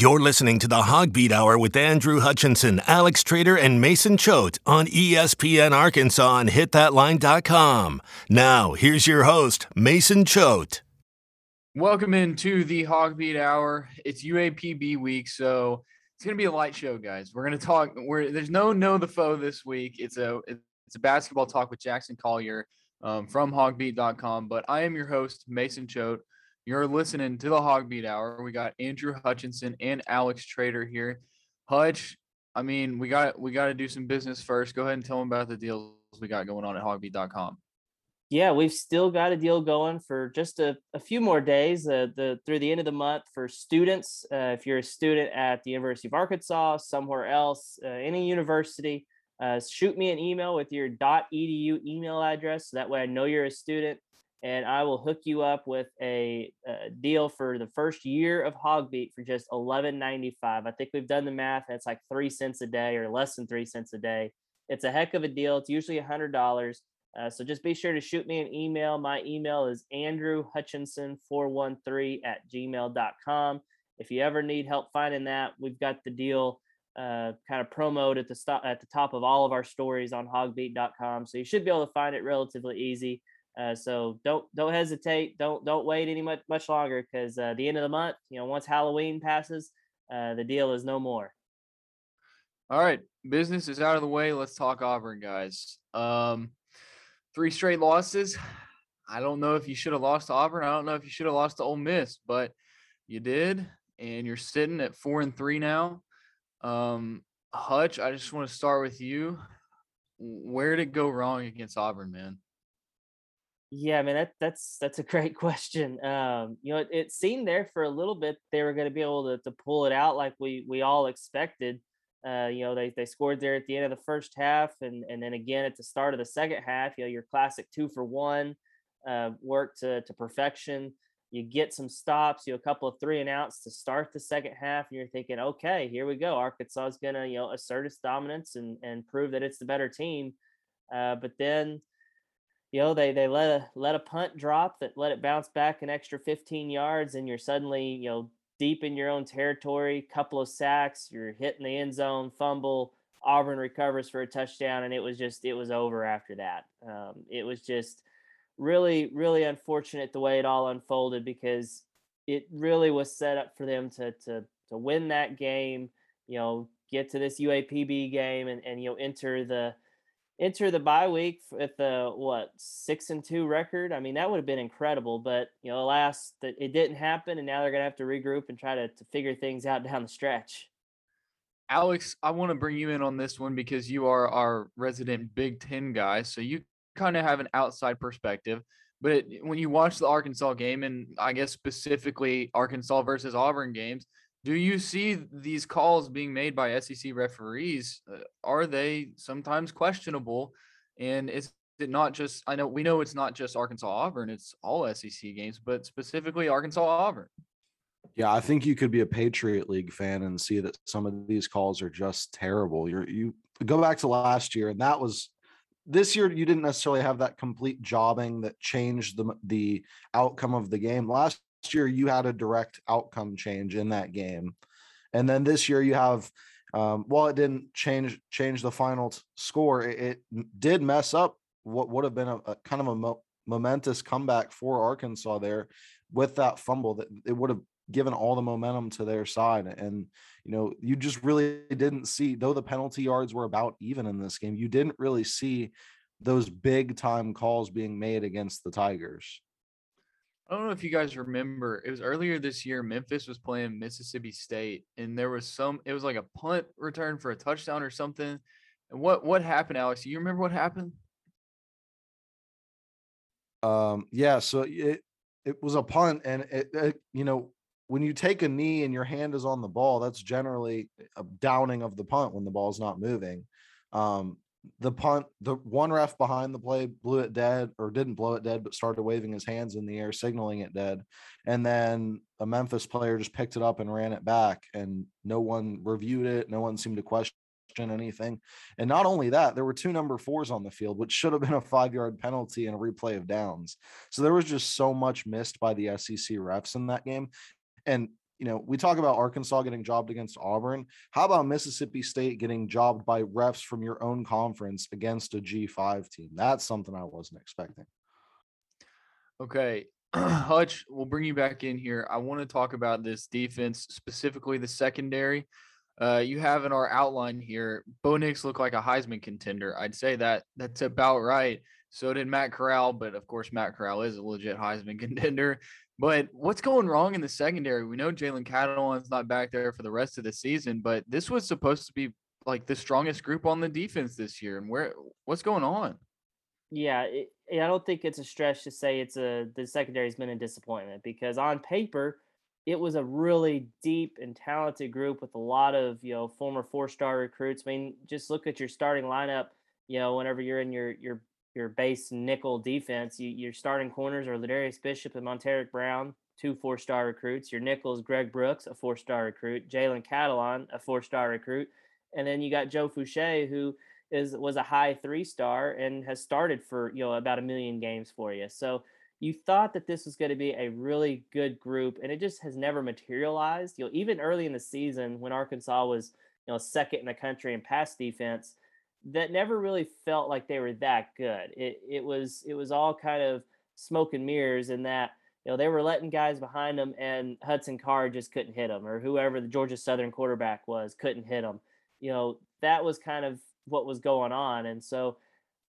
You're listening to the Hogbeat Hour with Andrew Hutchinson, Alex Trader, and Mason Choate on ESPN Arkansas and hitthatline.com. Now, here's your host, Mason Choate. Welcome into the Hogbeat Hour. It's UAPB week, so it's gonna be a light show, guys. We're gonna talk. We're there's no know the foe this week. It's a it's a basketball talk with Jackson Collier um, from Hogbeat.com. But I am your host, Mason Choate. You're listening to the Hogbeat Hour. We got Andrew Hutchinson and Alex Trader here. Hutch, I mean, we got we got to do some business first. Go ahead and tell them about the deals we got going on at hogbeat.com. Yeah, we've still got a deal going for just a, a few more days uh, the through the end of the month for students. Uh, if you're a student at the University of Arkansas, somewhere else, uh, any university, uh, shoot me an email with your .edu email address. So that way I know you're a student and I will hook you up with a, a deal for the first year of Hogbeat for just eleven ninety five. I think we've done the math. It's like three cents a day or less than three cents a day. It's a heck of a deal. It's usually a hundred dollars. Uh, so just be sure to shoot me an email. My email is Andrew Hutchinson 413 at gmail.com. If you ever need help finding that, we've got the deal uh, kind of promoted at the stop at the top of all of our stories on hogbeat.com. So you should be able to find it relatively easy. Uh, so don't don't hesitate. Don't don't wait any much much longer because uh, the end of the month, you know, once Halloween passes, uh, the deal is no more. All right, business is out of the way. Let's talk Auburn, guys. Um, three straight losses. I don't know if you should have lost to Auburn. I don't know if you should have lost to Ole Miss, but you did, and you're sitting at four and three now. Um, Hutch, I just want to start with you. Where did it go wrong against Auburn, man? Yeah, I mean that that's that's a great question. Um, you know, it, it seemed there for a little bit they were going to be able to to pull it out like we we all expected. Uh, you know, they they scored there at the end of the first half, and and then again at the start of the second half. You know, your classic two for one uh, work to to perfection. You get some stops, you know, a couple of three and outs to start the second half, and you're thinking, okay, here we go. Arkansas is going to you know assert its dominance and and prove that it's the better team. Uh, but then you know they they let a let a punt drop that let it bounce back an extra 15 yards and you're suddenly you know deep in your own territory couple of sacks you're hitting the end zone fumble auburn recovers for a touchdown and it was just it was over after that. Um, it was just really really unfortunate the way it all unfolded because it really was set up for them to to to win that game you know get to this uapb game and and you know enter the enter the bye week with the what six and two record. I mean, that would have been incredible, but you know, alas, that it didn't happen, and now they're gonna have to regroup and try to, to figure things out down the stretch. Alex, I want to bring you in on this one because you are our resident Big Ten guy, so you kind of have an outside perspective. But it, when you watch the Arkansas game, and I guess specifically Arkansas versus Auburn games, do you see these calls being made by SEC referees? Uh, are they sometimes questionable? And is it not just, I know we know it's not just Arkansas Auburn, it's all SEC games, but specifically Arkansas Auburn. Yeah, I think you could be a Patriot League fan and see that some of these calls are just terrible. You're you go back to last year, and that was this year you didn't necessarily have that complete jobbing that changed the the outcome of the game. Last year you had a direct outcome change in that game, and then this year you have. Um, while it didn't change change the final t- score, it, it, did mess up what would have been a, a kind of a mo- momentous comeback for Arkansas there with that fumble. That it would have given all the momentum to their side. And, you know, you just really didn't see, though the penalty yards were about even in this game, you didn't really see those big time calls being made against the Tigers. I don't know if you guys remember, it was earlier this year. Memphis was playing Mississippi State, and there was some. It was like a punt return for a touchdown or something. And what what happened, Alex? Do You remember what happened? Um. Yeah. So it it was a punt, and it, it you know when you take a knee and your hand is on the ball, that's generally a downing of the punt when the ball's not moving. Um, the punt, the one ref behind the play blew it dead or didn't blow it dead, but started waving his hands in the air, signaling it dead. And then a Memphis player just picked it up and ran it back, and no one reviewed it. No one seemed to question anything. And not only that, there were two number fours on the field, which should have been a five yard penalty and a replay of downs. So there was just so much missed by the SEC refs in that game. And you know, we talk about Arkansas getting jobbed against Auburn. How about Mississippi State getting jobbed by refs from your own conference against a G5 team? That's something I wasn't expecting. Okay. Hutch, we'll bring you back in here. I want to talk about this defense, specifically the secondary. Uh, you have in our outline here, Bo Nix looked like a Heisman contender. I'd say that that's about right. So did Matt Corral, but of course, Matt Corral is a legit Heisman contender. But what's going wrong in the secondary? We know Jalen Catalon's not back there for the rest of the season, but this was supposed to be like the strongest group on the defense this year. And where what's going on? Yeah, it, I don't think it's a stretch to say it's a the secondary's been a disappointment because on paper it was a really deep and talented group with a lot of you know former four star recruits. I mean, just look at your starting lineup. You know, whenever you're in your your your base nickel defense, you, your starting corners are Ladarius Bishop and Montaric Brown, two four star recruits. Your nickels, Greg Brooks, a four star recruit. Jalen Catalon, a four star recruit, and then you got Joe Foucha, who is was a high three star and has started for you know about a million games for you. So you thought that this was going to be a really good group, and it just has never materialized. You know, even early in the season when Arkansas was you know second in the country in pass defense, that never really felt like they were that good. It it was it was all kind of smoke and mirrors in that you know they were letting guys behind them, and Hudson Card just couldn't hit them, or whoever the Georgia Southern quarterback was couldn't hit them. You know that was kind of what was going on. And so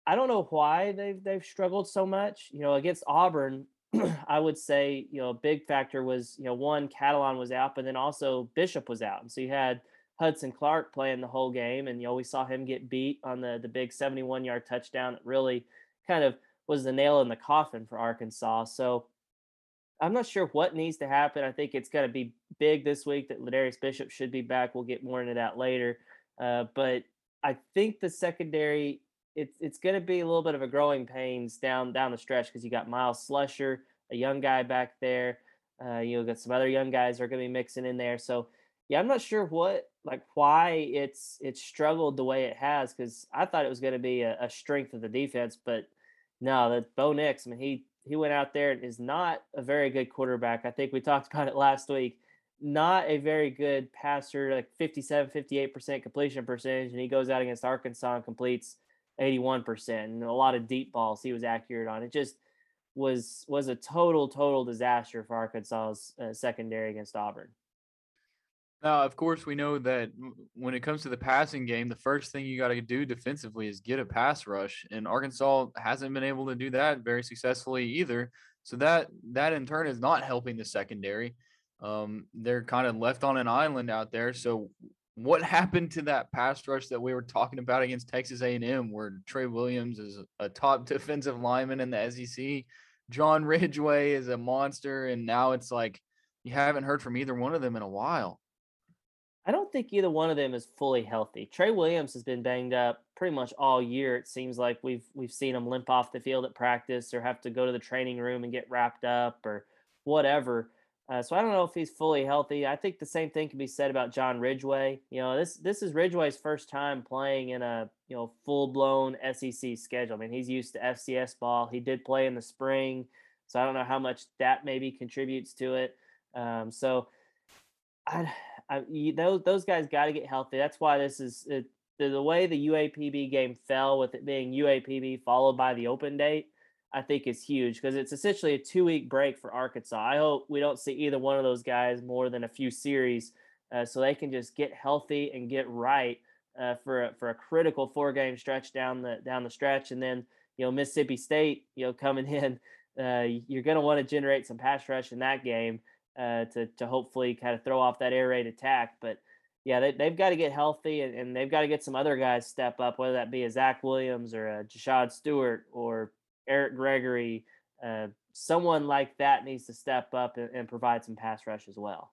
I don't know why they've they've struggled so much. You know, against Auburn, I would say, you know, a big factor was, you know, one, Catalon was out, but then also Bishop was out. And so you had Hudson Clark playing the whole game. And you know, we saw him get beat on the the big 71 yard touchdown that really kind of was the nail in the coffin for Arkansas. So I'm not sure what needs to happen. I think it's going to be big this week that Ladarius Bishop should be back. We'll get more into that later. Uh, but I think the secondary it's it's going to be a little bit of a growing pains down down the stretch because you got Myles Slusher, a young guy back there. Uh, you know, got some other young guys are going to be mixing in there. So yeah, I'm not sure what like why it's it's struggled the way it has because I thought it was going to be a, a, strength of the defense, but no, that Bo Nix. I mean, he he went out there and is not a very good quarterback. I think we talked about it last week not a very good passer, like 57, 58% completion percentage. And he goes out against Arkansas and completes 81%. And a lot of deep balls he was accurate on. It just was was a total, total disaster for Arkansas's uh, secondary against Auburn. Now, of course, we know that when it comes to the passing game, the first thing you got to do defensively is get a pass rush, and Arkansas hasn't been able to do that very successfully either. So that that in turn is not helping the secondary. Um, they're kind of left on an island out there. So what happened to that pass rush that we were talking about against Texas A&M, where Tre Williams is a top defensive lineman in the SEC, John Ridgeway is a monster, and now it's like you haven't heard from either one of them in a while. I don't think either one of them is fully healthy. Tre Williams has been banged up pretty much all year. It seems like we've we've seen him limp off the field at practice or have to go to the training room and get wrapped up or whatever. Uh, so I don't know if he's fully healthy. I think the same thing can be said about John Ridgeway. You know, this this is Ridgeway's first time playing in a you know full blown SEC schedule. I mean, he's used to FCS ball. He did play in the spring, so I don't know how much that maybe contributes to it. Um, so I, I those those guys got to get healthy. That's why this is it, the, the way the UAPB game fell with it being UAPB followed by the open date I think is huge because it's essentially a two week break for Arkansas. I hope we don't see either one of those guys more than a few series uh, so they can just get healthy and get right uh, for a, for a critical four game stretch down the down the stretch. And then you know Mississippi State, you know coming in, uh, you're going to want to generate some pass rush in that game uh, to to hopefully kind of throw off that air raid attack. But yeah, they, they've got to get healthy and, and they've got to get some other guys step up, whether that be a Zach Williams or a Jashaud Stewart or Eric Gregory, uh, someone like that needs to step up and, and, provide some pass rush as well.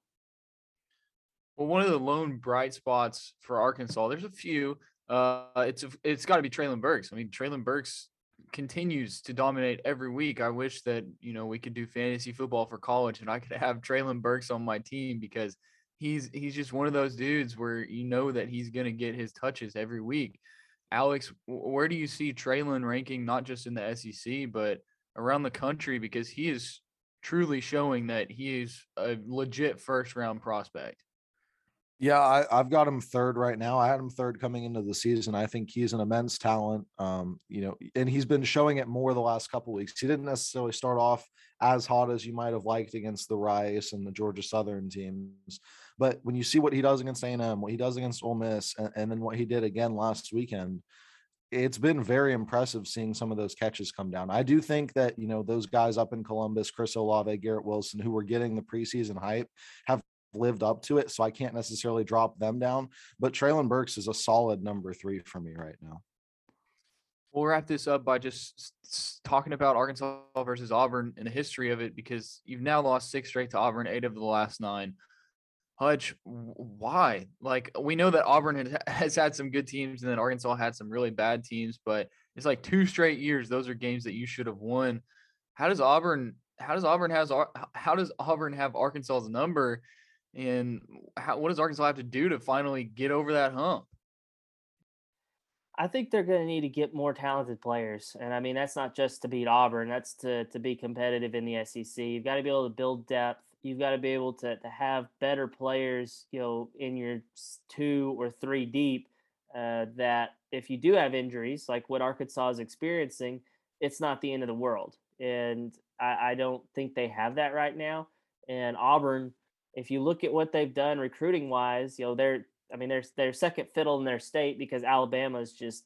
Well, one of the lone bright spots for Arkansas, there's a few. Uh, it's it's got to be Treylon Burks. I mean, Treylon Burks continues to dominate every week. I wish that you know we could do fantasy football for college and I could have Treylon Burks on my team because he's he's just one of those dudes where you know that he's to get his touches every week. Alex, where do you see Treylon ranking, not just in the SEC, but around the country? Because he is truly showing that he is a legit first round prospect. Yeah, I, I've got him third right now. I had him third coming into the season. I think he's an immense talent. Um, you know, and he's been showing it more the last couple weeks. He didn't necessarily start off as hot as you might have liked against the Rice and the Georgia Southern teams, but when you see what he does against A&M, what he does against Ole Miss, and, and then what he did again last weekend, it's been very impressive seeing some of those catches come down. I do think that you know those guys up in Columbus, Chris Olave, Garrett Wilson, who were getting the preseason hype, have lived up to it. So I can't necessarily drop them down. But Treylon Burks is a solid number three for me right now. We'll wrap this up by just talking about Arkansas versus Auburn and the history of it because you've now lost six straight to Auburn, eight of the last nine. Hutch, why? Like we know that Auburn has had some good teams and then Arkansas had some really bad teams, but it's like two straight years. Those are games that you should have won. How does Auburn? How does Auburn has? How does Auburn have Arkansas's number? And how, what does Arkansas have to do to finally get over that hump? I think they're going to need to get more talented players, and I mean that's not just to beat Auburn. That's to to be competitive in the SEC. You've got to be able to build depth. You've got to be able to to have better players, you know, in your two or three deep. Uh, that if you do have injuries, like what Arkansas is experiencing, it's not the end of the world. And I, I don't think they have that right now. And Auburn, if you look at what they've done recruiting wise, you know, they're I mean, they're they're second fiddle in their state because Alabama is just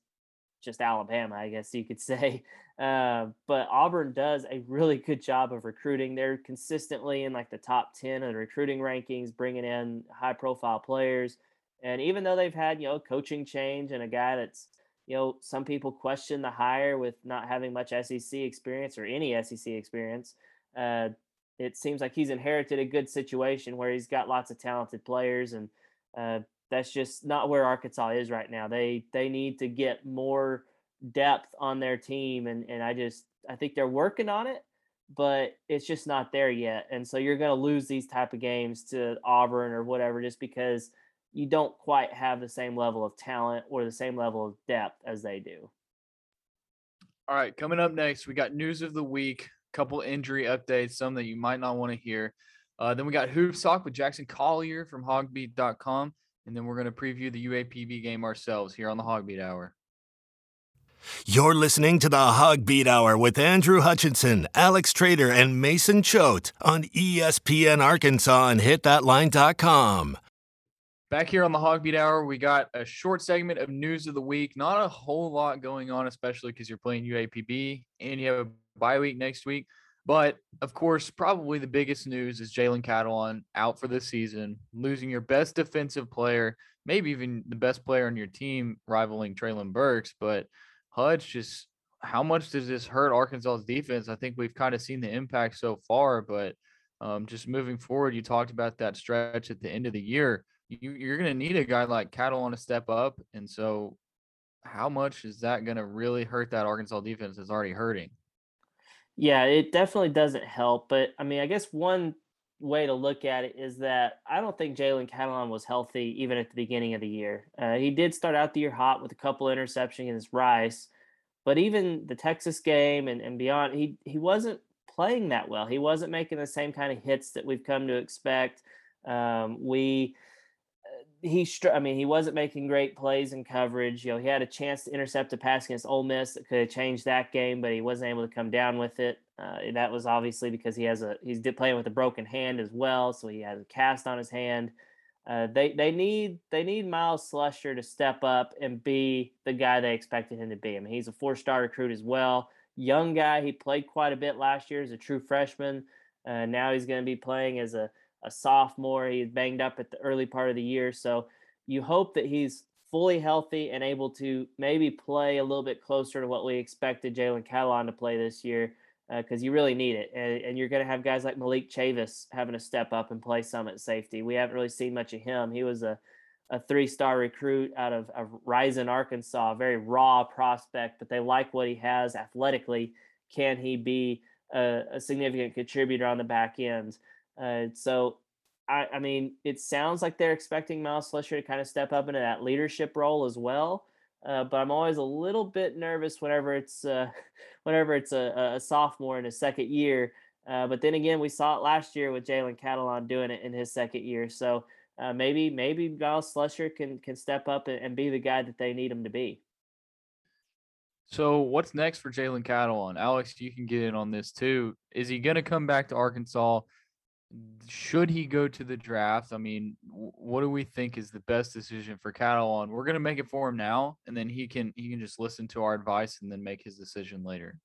just Alabama, I guess you could say. Uh, but Auburn does a really good job of recruiting. They're consistently in like the top ten of the recruiting rankings, bringing in high profile players. And even though they've had you know coaching change and a guy that's you know some people question the hire with not having much SEC experience or any SEC experience. Uh, it seems like he's inherited a good situation where he's got lots of talented players, and uh, that's just not where Arkansas is right now. They they need to get more depth on their team, and and I just I think they're working on it, but it's just not there yet. And so you're going to lose these type of games to Auburn or whatever just because you don't quite have the same level of talent or the same level of depth as they do. All right, coming up next, we got news of the week couple injury updates, some that you might not want to hear. Uh, then we got Hoops Talk with Jackson Collier from hogbeat.com. And then we're going to preview the UAPB game ourselves here on the Hogbeat Hour. You're listening to the Hogbeat Hour with Andrew Hutchinson, Alex Trader, and Mason Choate on ESPN Arkansas and hitthatline.com. Back here on the Hogbeat Hour, we got a short segment of news of the week. Not a whole lot going on, especially because you're playing UAPB and you have a bye week next week. But of course, probably the biggest news is Jalen Catalon out for the season, losing your best defensive player, maybe even the best player on your team, rivaling Treylon Burks. But Hutch, just how much does this hurt Arkansas's defense? I think we've kind of seen the impact so far, but um, just moving forward, you talked about that stretch at the end of the year. You, you're going to need a guy like Catalon to step up, and so how much is that going to really hurt that Arkansas defense? Is already hurting. Yeah, it definitely doesn't help. But I mean, I guess one way to look at it is that I don't think Jalen Catalon was healthy even at the beginning of the year. Uh, he did start out the year hot with a couple interceptions against Rice, but even the Texas game and, and beyond, he he wasn't playing that well. He wasn't making the same kind of hits that we've come to expect. Um, we he I mean he wasn't making great plays in coverage. You know, he had a chance to intercept a pass against Ole Miss that could have changed that game, but he wasn't able to come down with it. Uh, that was obviously because he has a he's playing with a broken hand as well, so he has a cast on his hand. Uh, they they need they need Myles Slusher to step up and be the guy they expected him to be. I mean, he's a four star recruit as well, young guy. He played quite a bit last year as a true freshman. Uh, now he's going to be playing as a a sophomore. He's banged up at the early part of the year. So you hope that he's fully healthy and able to maybe play a little bit closer to what we expected Jalen Catalon to play this year because uh, you really need it. And, and you're going to have guys like Malik Chavis having to step up and play some at safety. We haven't really seen much of him. He was a, a three star recruit out of, of Rison, Arkansas, a very raw prospect, but they like what he has athletically. Can he be a, a significant contributor on the back end? Uh, so, I, I mean, it sounds like they're expecting Myles Slusher to kind of step up into that leadership role as well. Uh, but I'm always a little bit nervous whenever it's uh, whenever it's a, a, sophomore in his second year Uh, but then again, we saw it last year with Jalen Catalon doing it in his second year. So uh, maybe maybe Myles Slusher can can step up and, and, be the guy that they need him to be. So what's next for Jalen Catalon? Alex, you can get in on this too. Is he going to come back to Arkansas? Should he go to the draft? I mean, what do we think is the best decision for Catalon? We're going to make it for him now, and then he can he can just listen to our advice and then make his decision later.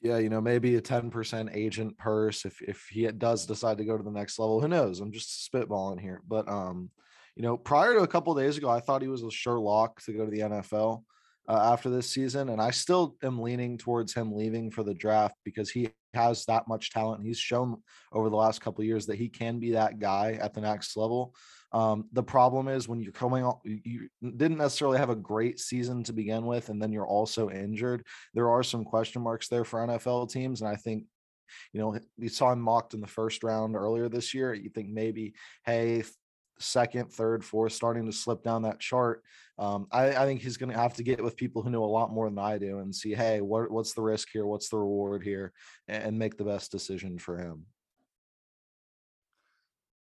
Yeah, you know, maybe a 10% agent purse if if he does decide to go to the next level. Who knows? I'm just spitballing here. But um, you know, prior to a couple days ago, I thought he was a sure lock to go to the NFL uh, after this season, and I still am leaning towards him leaving for the draft because he has that much talent. He's shown over the last couple years that he can be that guy at the next level. Um, the problem is when you're coming you didn't necessarily have a great season to begin with, and then you're also injured. There are some question marks there for NFL teams, and I think you know, we saw him mocked in the first round earlier this year. You think maybe, hey, second, third, fourth, starting to slip down that chart. Um, I, I, think he's going to have to get with people who know a lot more than I do and see, hey, what, what's the risk here? What's the reward here? And, make the best decision for him.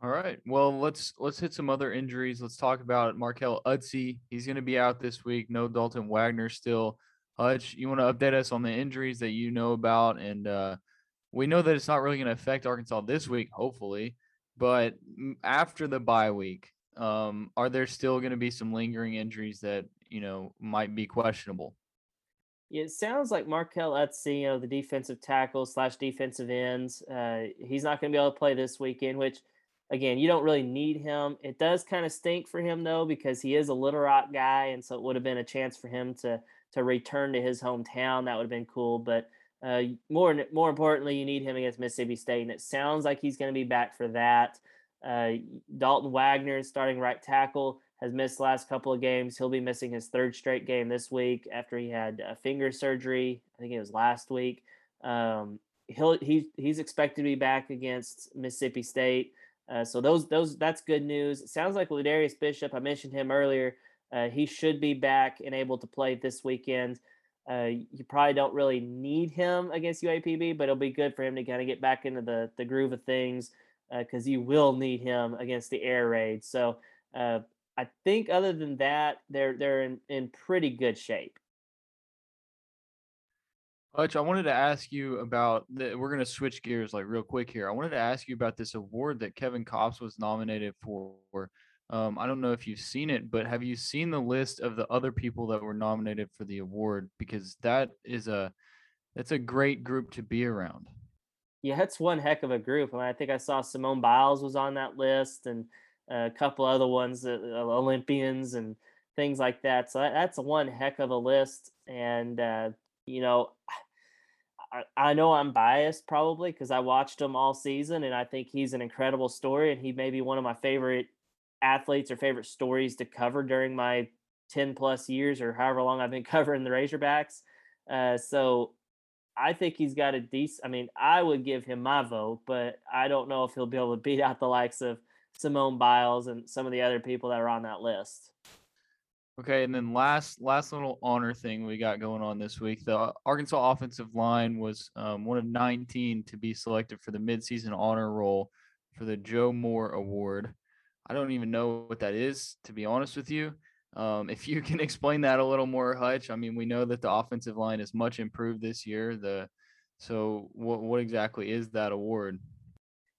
All right. Well, let's let's hit some other injuries. Let's talk about Markell Utsey. He's going to be out this week. No Dalton Wagner still. Hutch, you want to update us on the injuries that you know about? And uh, we know that it's not really going to affect Arkansas this week, hopefully. But after the bye week, um, are there still going to be some lingering injuries that you know might be questionable? It sounds like you know, the defensive tackle slash defensive ends. Uh, he's not going to be able to play this weekend, which – Again, you don't really need him. It does kind of stink for him though because he is a Little Rock guy, and so it would have been a chance for him to to return to his hometown. That would have been cool. But uh, more more importantly, you need him against Mississippi State, and it sounds like he's going to be back for that. Uh, Dalton Wagner, starting right tackle, has missed last couple of games. He'll be missing his third straight game this week after he had a finger surgery. I think it was last week. Um, he'll he's he's expected to be back against Mississippi State. Uh, so those those that's good news. It sounds like Ladarius Bishop. I mentioned him earlier. Uh, he should be back and able to play this weekend. Uh, you probably don't really need him against UAPB, but it'll be good for him to kind of get back into the the groove of things because uh, you will need him against the air raid. So uh, I think other than that, they're they're in, in pretty good shape. Hutch, I wanted to ask you about the, we're going to switch gears like real quick here. I wanted to ask you about this award that Kevin Kopps was nominated for. Um, I don't know if you've seen it, but have you seen the list of the other people that were nominated for the award? Because that is a that's a great group to be around. Yeah, that's one heck of a group. I, mean, I think I saw Simone Biles was on that list, and a couple other ones, uh, Olympians and things like that. So that, that's one heck of a list. And uh, you know, I, I know I'm biased probably because I watched him all season and I think he's an incredible story and he may be one of my favorite athletes or favorite stories to cover during my 10 plus years or however long I've been covering the Razorbacks. Uh, so I think he's got a decent. I mean, I would give him my vote, but I don't know if he'll be able to beat out the likes of Simone Biles and some of the other people that are on that list. Okay, and then last last little honor thing we got going on this week. The Arkansas offensive line was um, one of 19 to be selected for the midseason honor roll for the Joe Moore Award. I don't even know what that is, to be honest with you. Um, if you can explain that a little more, Hutch. I mean, we know that the offensive line is much improved this year. The so what what exactly is that award?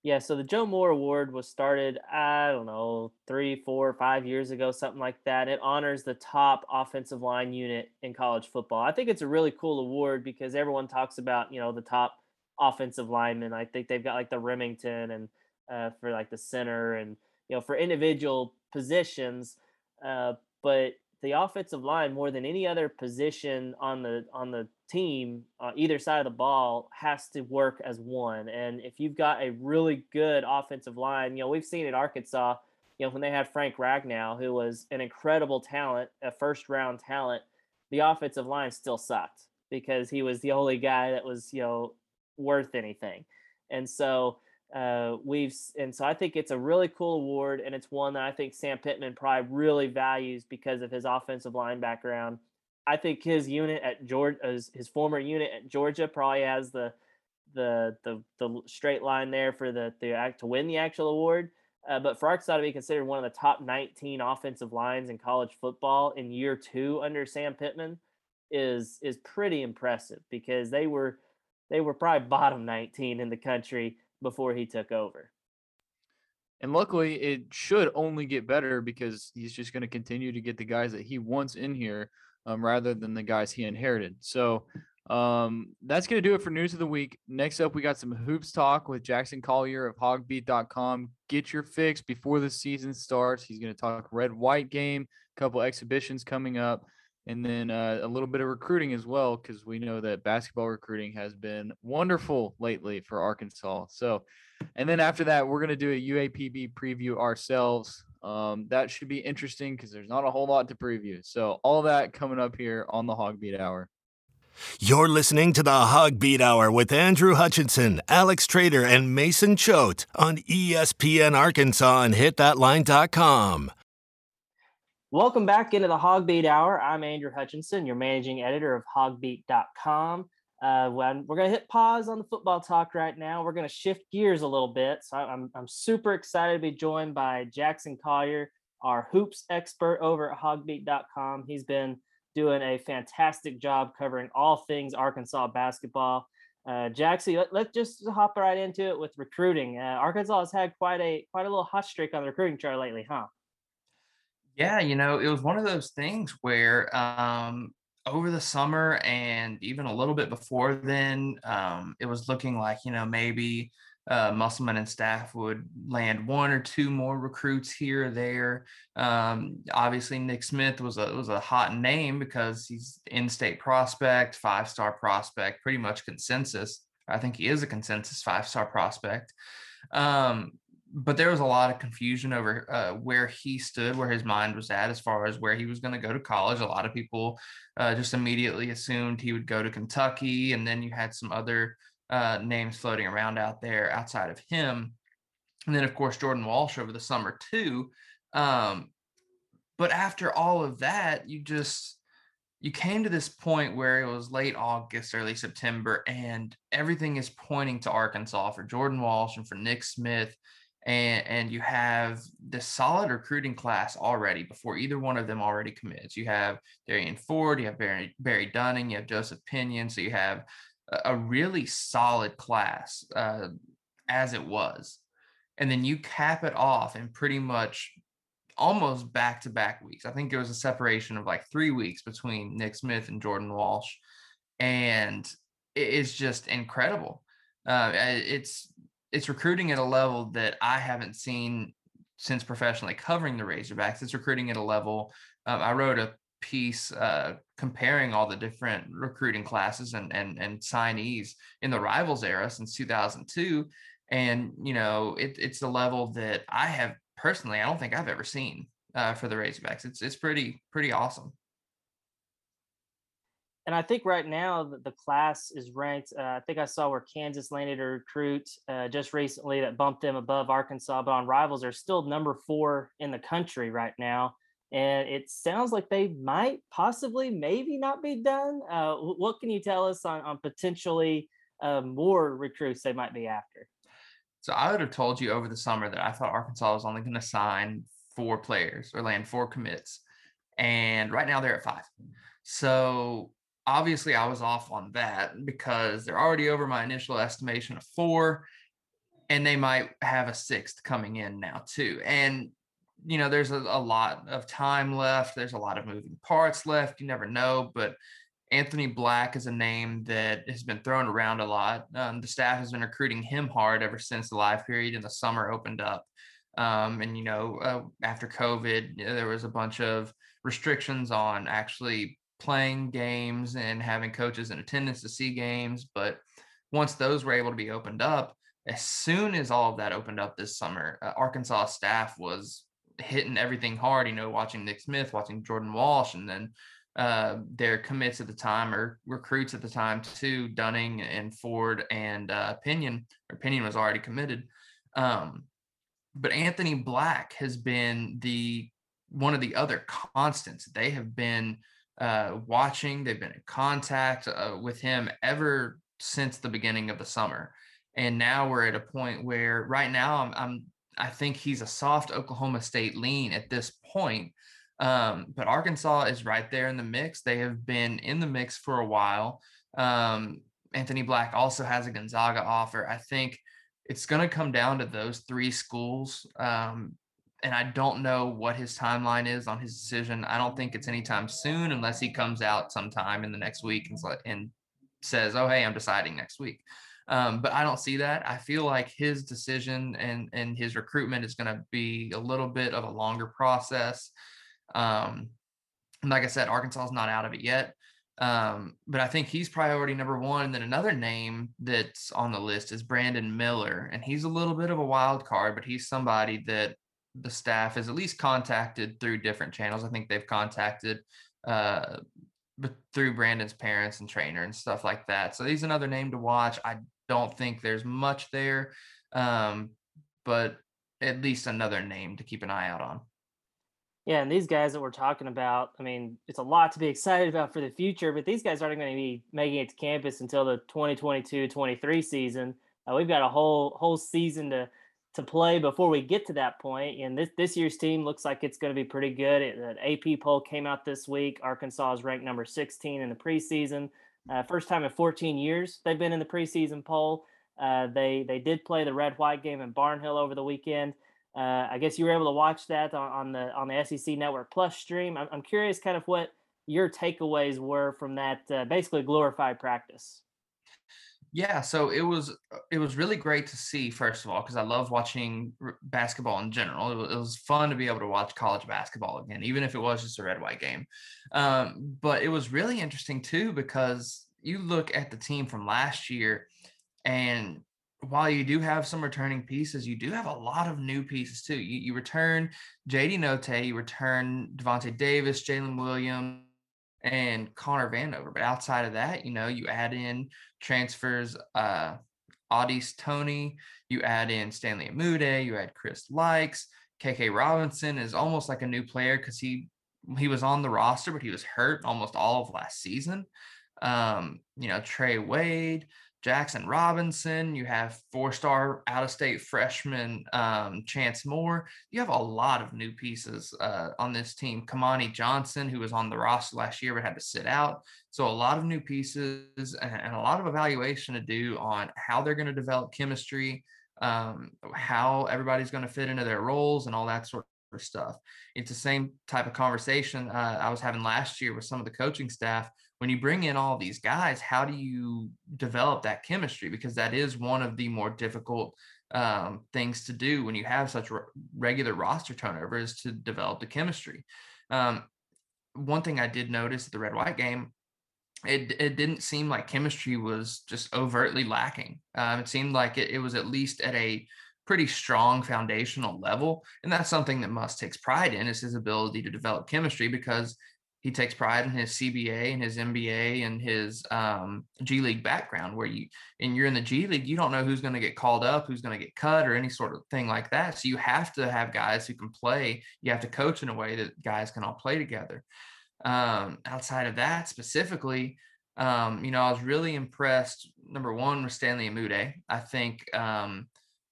Yeah, so the Joe Moore Award was started, I don't know, three, four, five years ago, something like that. It honors the top offensive line unit in college football. I think it's a really cool award because everyone talks about, you know, the top offensive linemen. I think they've got like the Remington and uh, for like the center and, you know, for individual positions. Uh, but the offensive line more than any other position on the on the team uh, either side of the ball has to work as one and if you've got a really good offensive line you know we've seen at arkansas you know when they had frank ragnow who was an incredible talent a first round talent the offensive line still sucked because he was the only guy that was you know worth anything and so uh, we've and so I think it's a really cool award, and it's one that I think Sam Pittman probably really values because of his offensive line background. I think his unit at Georgia, his, his former unit at Georgia, probably has the the the the straight line there for the the act to win the actual award. Uh, but for Arkansas to be considered one of the top 19 offensive lines in college football in year two under Sam Pittman is is pretty impressive because they were they were probably bottom 19 in the country before he took over. And luckily, it should only get better because he's just going to continue to get the guys that he wants in here um, rather than the guys he inherited. So um, that's going to do it for news of the week. Next up, we got some hoops talk with Jackson Collier of hogbeat.com. Get your fix before the season starts. He's going to talk red white game, a couple exhibitions coming up, and then uh, a little bit of recruiting as well, because we know that basketball recruiting has been wonderful lately for Arkansas. So, and then after that, we're going to do a UAPB preview ourselves. Um, that should be interesting because there's not a whole lot to preview. So, all that coming up here on the Hogbeat Hour. You're listening to the Hog Beat Hour with Andrew Hutchinson, Alex Trader, and Mason Choate on ESPN Arkansas and hitthatline.com. Welcome back into the Hogbeat Hour. I'm Andrew Hutchinson, your managing editor of hogbeat.com. Uh, when we're going to hit pause on the football talk right now, we're going to shift gears a little bit. So I'm, I'm super excited to be joined by Jackson Collier, our hoops expert over at hogbeat.com. He's been doing a fantastic job covering all things Arkansas basketball. Uh, Jackson, let, let's just hop right into it with recruiting. Uh, Arkansas has had quite a quite a little hot streak on the recruiting chart lately, huh? Yeah, you know, it was one of those things where um, over the summer and even a little bit before then, um, it was looking like you know maybe uh, Musselman and staff would land one or two more recruits here or there. Um, obviously, Nick Smith was a was a hot name because he's in-state prospect, five-star prospect, pretty much consensus. I think he is a consensus five-star prospect. Um, but there was a lot of confusion over uh, where he stood, where his mind was at, as far as where he was going to go to college. A lot of people uh, just immediately assumed he would go to Kentucky, and then you had some other uh, names floating around out there outside of him. And then, of course, Jordan Walsh over the summer, too. Um, but after all of that, you just you came to this point where it was late August, early September, and everything is pointing to Arkansas for Jordan Walsh and for Nick Smith. And, and you have this solid recruiting class already before either one of them already commits. You have Derrian Ford, you have Barry, Barry Dunning, you have Joseph Pinion. So you have a really solid class uh, as it was. And then you cap it off in pretty much almost back to back weeks. I think there was a separation of like three weeks between Nick Smith and Jordan Walsh. And it is just incredible. Uh, it's it's recruiting at a level that I haven't seen since professionally covering the Razorbacks. It's recruiting at a level. Um, I wrote a piece uh, comparing all the different recruiting classes and, and and signees in the rivals era since 2002 and you know it, it's the level that i have personally i don't think i've ever seen uh, for the razorbacks it's it's pretty pretty awesome and I think right now the, the class is ranked. Uh, I think I saw where Kansas landed a recruit uh, just recently that bumped them above Arkansas, but on Rivals, they're still number four in the country right now and it sounds like they might possibly maybe not be done uh, what can you tell us on, on potentially uh, more recruits they might be after so i would have told you over the summer that i thought arkansas was only going to sign four players or land four commits and right now they're at five so obviously i was off on that because they're already over my initial estimation of four and they might have a sixth coming in now too and you know, there's a, a, lot of time left. There's a lot of moving parts left. You never know. But Anthony Black is a name that has been thrown around a lot. Um, the staff has been recruiting him hard ever since the live period in the summer opened up. Um, and, you know, uh, after COVID, there was a bunch of restrictions on actually playing games and having coaches in attendance to see games. But once those were able to be opened up, as soon as all of that opened up this summer, uh, Arkansas staff was hitting everything hard, you know, watching Nick Smith, watching Jordan Walsh, and then uh, their commits at the time or recruits at the time too, Dunning and Ford and uh, Pinion. Or Pinion was already committed. Um, but Anthony Black has been the one of the other constants. They have been uh, watching. They've been in contact uh, with him ever since the beginning of the summer. And now we're at a point where right now I'm, I'm I think he's a soft Oklahoma State lean at this point. Um, but Arkansas is right there in the mix. They have been in the mix for a while. Um, Anthony Black also has a Gonzaga offer. I think it's going to come down to those three schools. Um, and I don't know what his timeline is on his decision. I don't think it's anytime soon unless he comes out sometime in the next week and, and says, "Oh, hey, I'm deciding next week." Um, but I don't see that. I feel like his decision and and his recruitment is going to be a little bit of a longer process. Um, like I said, Arkansas is not out of it yet. Um, but I think he's priority number one. And then another name that's on the list is Brandon Miller. And he's a little bit of a wild card, but he's somebody that the staff has at least contacted through different channels. I think they've contacted uh, through Brandon's parents and trainer and stuff like that. So he's another name to watch. I don't think there's much there, um, but at least another name to keep an eye out on. Yeah, and these guys that we're talking about, I mean, it's a lot to be excited about for the future, but these guys aren't going to be making it to campus until the 2022-23 season. Uh, we've got a whole whole season to to play before we get to that point. And this this year's team looks like it's going to be pretty good. It, an AP poll came out this week. Arkansas is ranked number 16 in the preseason. Uh, first time in 14 years they've been in the preseason poll. Uh, they they did play the red white game in Barnhill over the weekend. Uh, I guess you were able to watch that on, on, the on the SEC Network Plus stream. I'm, I'm curious, kind of what your takeaways were from that uh, basically glorified practice. Yeah, so it was uh, it was really great to see first of all because I love watching basketball in general. It was, it was, fun to be able to watch college basketball again, even if it was just a red white game. Um, but it was really interesting too because you look at the team from last year, and while you do have some returning pieces, you do have a lot of new pieces too. You, you return JD Notae, you return Davonte Davis, Jaylin Williams, and Connor Vanover. But outside of that, you know, you add in transfers, uh, Au'Diese Toney, you add in Stanley Umude, you add Chris Lykes, KK Robinson is almost like a new player because he he was on the roster, but he was hurt almost all of last season. Um, you know, Trey Wade, Jaxson Robinson, you have four star out of state freshman um, Chance Moore. You have a lot of new pieces uh, on this team. Kamani Johnson, who was on the roster last year but had to sit out. So, a lot of new pieces and, and a lot of evaluation to do on how they're going to develop chemistry, um, how everybody's going to fit into their roles, and all that sort of stuff. It's the same type of conversation uh, I was having last year with some of the coaching staff when you bring in all these guys, how do you develop that chemistry? Because that is one of the more difficult um, things to do when you have such re- regular roster turnover is to develop the chemistry. Um, one thing I did notice at the red white game, it it didn't seem like chemistry was just overtly lacking. Um, it seemed like it, it was at least at a pretty strong foundational level, and that's something that Muss takes pride in is his ability to develop chemistry because he takes pride in his CBA and his MBA and his um, G League background. Where you and you're in the G League, you don't know who's going to get called up, who's going to get cut, or any sort of thing like that. So you have to have guys who can play. You have to coach in a way that guys can all play together. Um, outside of that, specifically, um, you know, I was really impressed. Number one with Stanley Umude. I think um,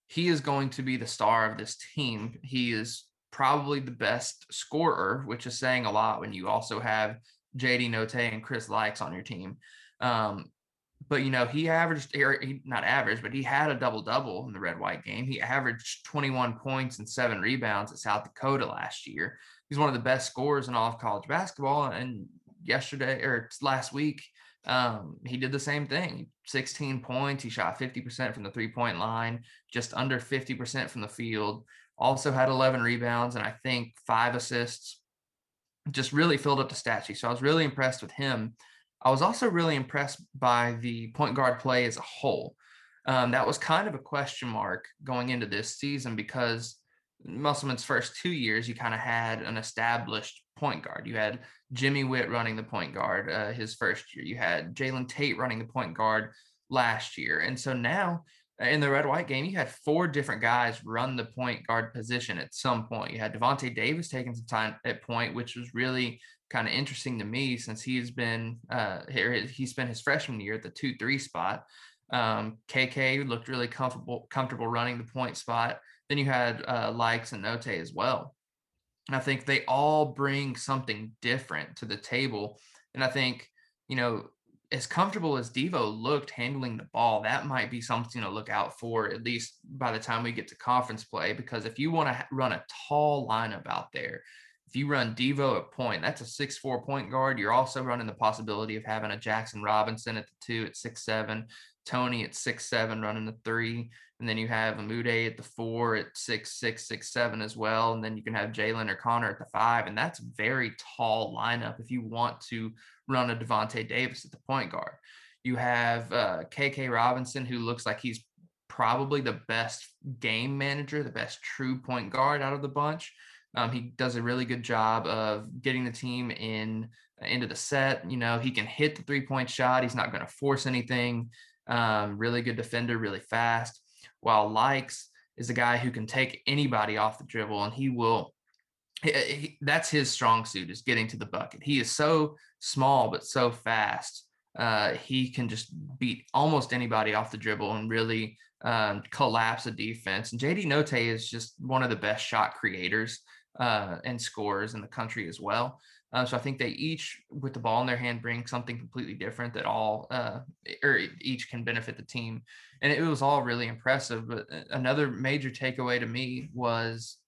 he is going to be the star of this team. He is probably the best scorer, which is saying a lot when you also have JD Notae and Chris Lykes on your team. Um, but you know, he averaged he, not average, but he had a double double in the red white game. He averaged 21 points and seven rebounds at South Dakota last year. He's one of the best scorers in all of college basketball. And yesterday or last week, um, he did the same thing 16 points. He shot 50% from the three point line, just under 50% from the field also had 11 rebounds and I think five assists. Just really filled up the stat sheet. So I was really impressed with him. I was also really impressed by the point guard play as a whole. Um, that was kind of a question mark going into this season because Musselman's first two years, you kind of had an established point guard. You had Jimmy Whitt running the point guard uh, his first year. You had Jalen Tate running the point guard last year. And so now in the red white game, you had four different guys run the point guard position at some point. You had Davonte Davis taking some time at point, which was really kind of interesting to me since he's been uh here he spent his freshman year at the two three spot. Um, KK looked really comfortable comfortable running the point spot. Then you had uh, Lykes and Notae as well. And I think they all bring something different to the table. And I think you know as comfortable as Devo looked handling the ball, that might be something to look out for, at least by the time we get to conference play. Because if you want to run a tall lineup out there, if you run Devo at point, that's a six-four point guard. You're also running the possibility of having a Jackson Robinson at the two at six seven, Toney at six seven running the three, and then you have Umude at the four at six six six seven as well, and then you can have Jaylin or Connor at the five, and that's very tall lineup if you want to run a Davonte Davis at the point guard. You have uh, KK Robinson, who looks like he's probably the best game manager, the best true point guard out of the bunch. Um, he does a really good job of getting the team in uh, into the set. You know, he can hit the three point shot. He's not going to force anything. Um, really good defender, really fast. While Lykes is a guy who can take anybody off the dribble, and he will. He, he, that's his strong suit is getting to the bucket. He is so small but so fast. Uh, he can just beat almost anybody off the dribble and really um, collapse a defense. And JD Notae is just one of the best shot creators uh, and scorers in the country as well. Uh, so I think they each, with the ball in their hand, bring something completely different that all uh, or each can benefit the team. And it was all really impressive. But uh, another major takeaway to me was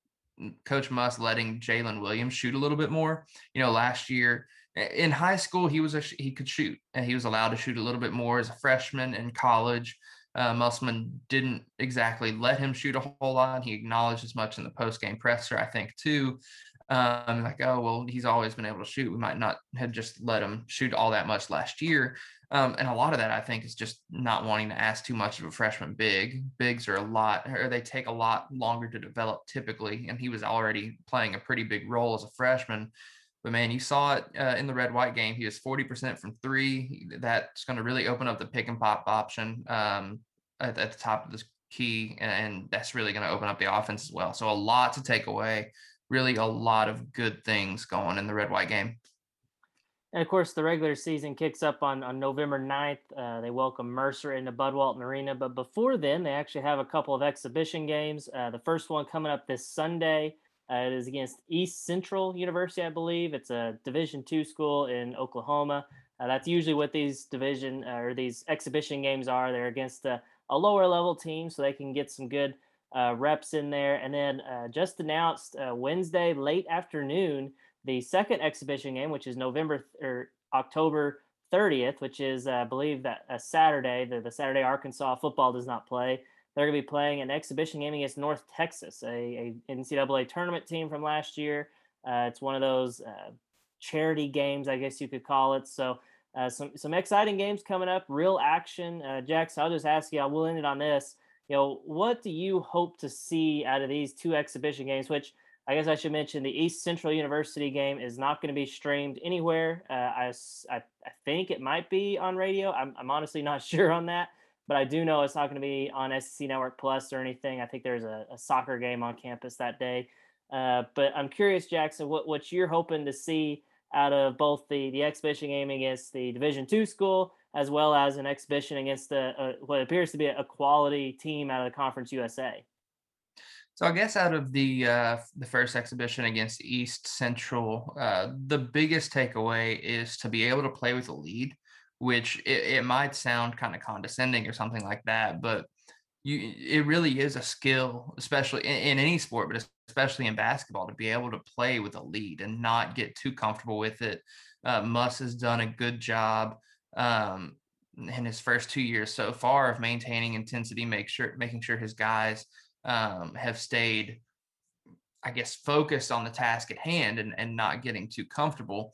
Coach Muss letting Jaylin Williams shoot a little bit more. You know, last year in high school he was a he could shoot and he was allowed to shoot a little bit more as a freshman in college. Uh, Musselman didn't exactly let him shoot a whole lot. He acknowledged as much in the post game presser, I think, too. Um, like, oh well, he's always been able to shoot. We might not have just let him shoot all that much last year. Um, and a lot of that, I think, is just not wanting to ask too much of a freshman big. Bigs are a lot, or they take a lot longer to develop typically. And he was already playing a pretty big role as a freshman. But man, you saw it uh, in the red white game. He was 40% from three. That's going to really open up the pick and pop option um, at, at, the top of the key. And that's really going to open up the offense as well. So a lot to take away. Really a lot of good things going in the red white game. And of course, the regular season kicks up on, on November 9th. Uh, they welcome Mercer into Bud Walton Arena. But before then, they actually have a couple of exhibition games. Uh, the first one coming up this Sunday uh, it is against East Central University, I believe. It's a Division two school in Oklahoma. Uh, that's usually what these division uh, or these exhibition games are. They're against a, a lower level team, so they can get some good uh, reps in there. And then uh, just announced uh, Wednesday late afternoon the second exhibition game, which is November th- or October 30th, which is I believe that a Saturday. The, the Saturday Arkansas football does not play. They're going to be playing an exhibition game against North Texas, a, a NCAA tournament team from last year. Uh, it's one of those uh, charity games, I guess you could call it. So uh, some some exciting games coming up, real action. Uh, Jax, I'll just ask you. I will end it on this. You know, what do you hope to see out of these two exhibition games? Which I guess I should mention the East Central University game is not going to be streamed anywhere. Uh, I, I, I think it might be on radio. I'm, I'm honestly not sure on that but I do know it's not going to be on SEC Network Plus or anything. I think there's a, a soccer game on campus that day. Uh, but I'm curious, Jackson, what, what you're hoping to see out of both the the exhibition game against the Division two school as well as an exhibition against the, uh, what appears to be a quality team out of the Conference USA. So I guess out of the uh, the first exhibition against East Central, uh, the biggest takeaway is to be able to play with a lead which it, it might sound kind of condescending or something like that, but you it really is a skill, especially in, in, any sport, but especially in basketball, to be able to play with a lead and not get too comfortable with it. Uh, Muss has done a good job um, in his first two years so far of maintaining intensity, make sure making sure his guys um, have stayed, I guess, focused on the task at hand and, and not getting too comfortable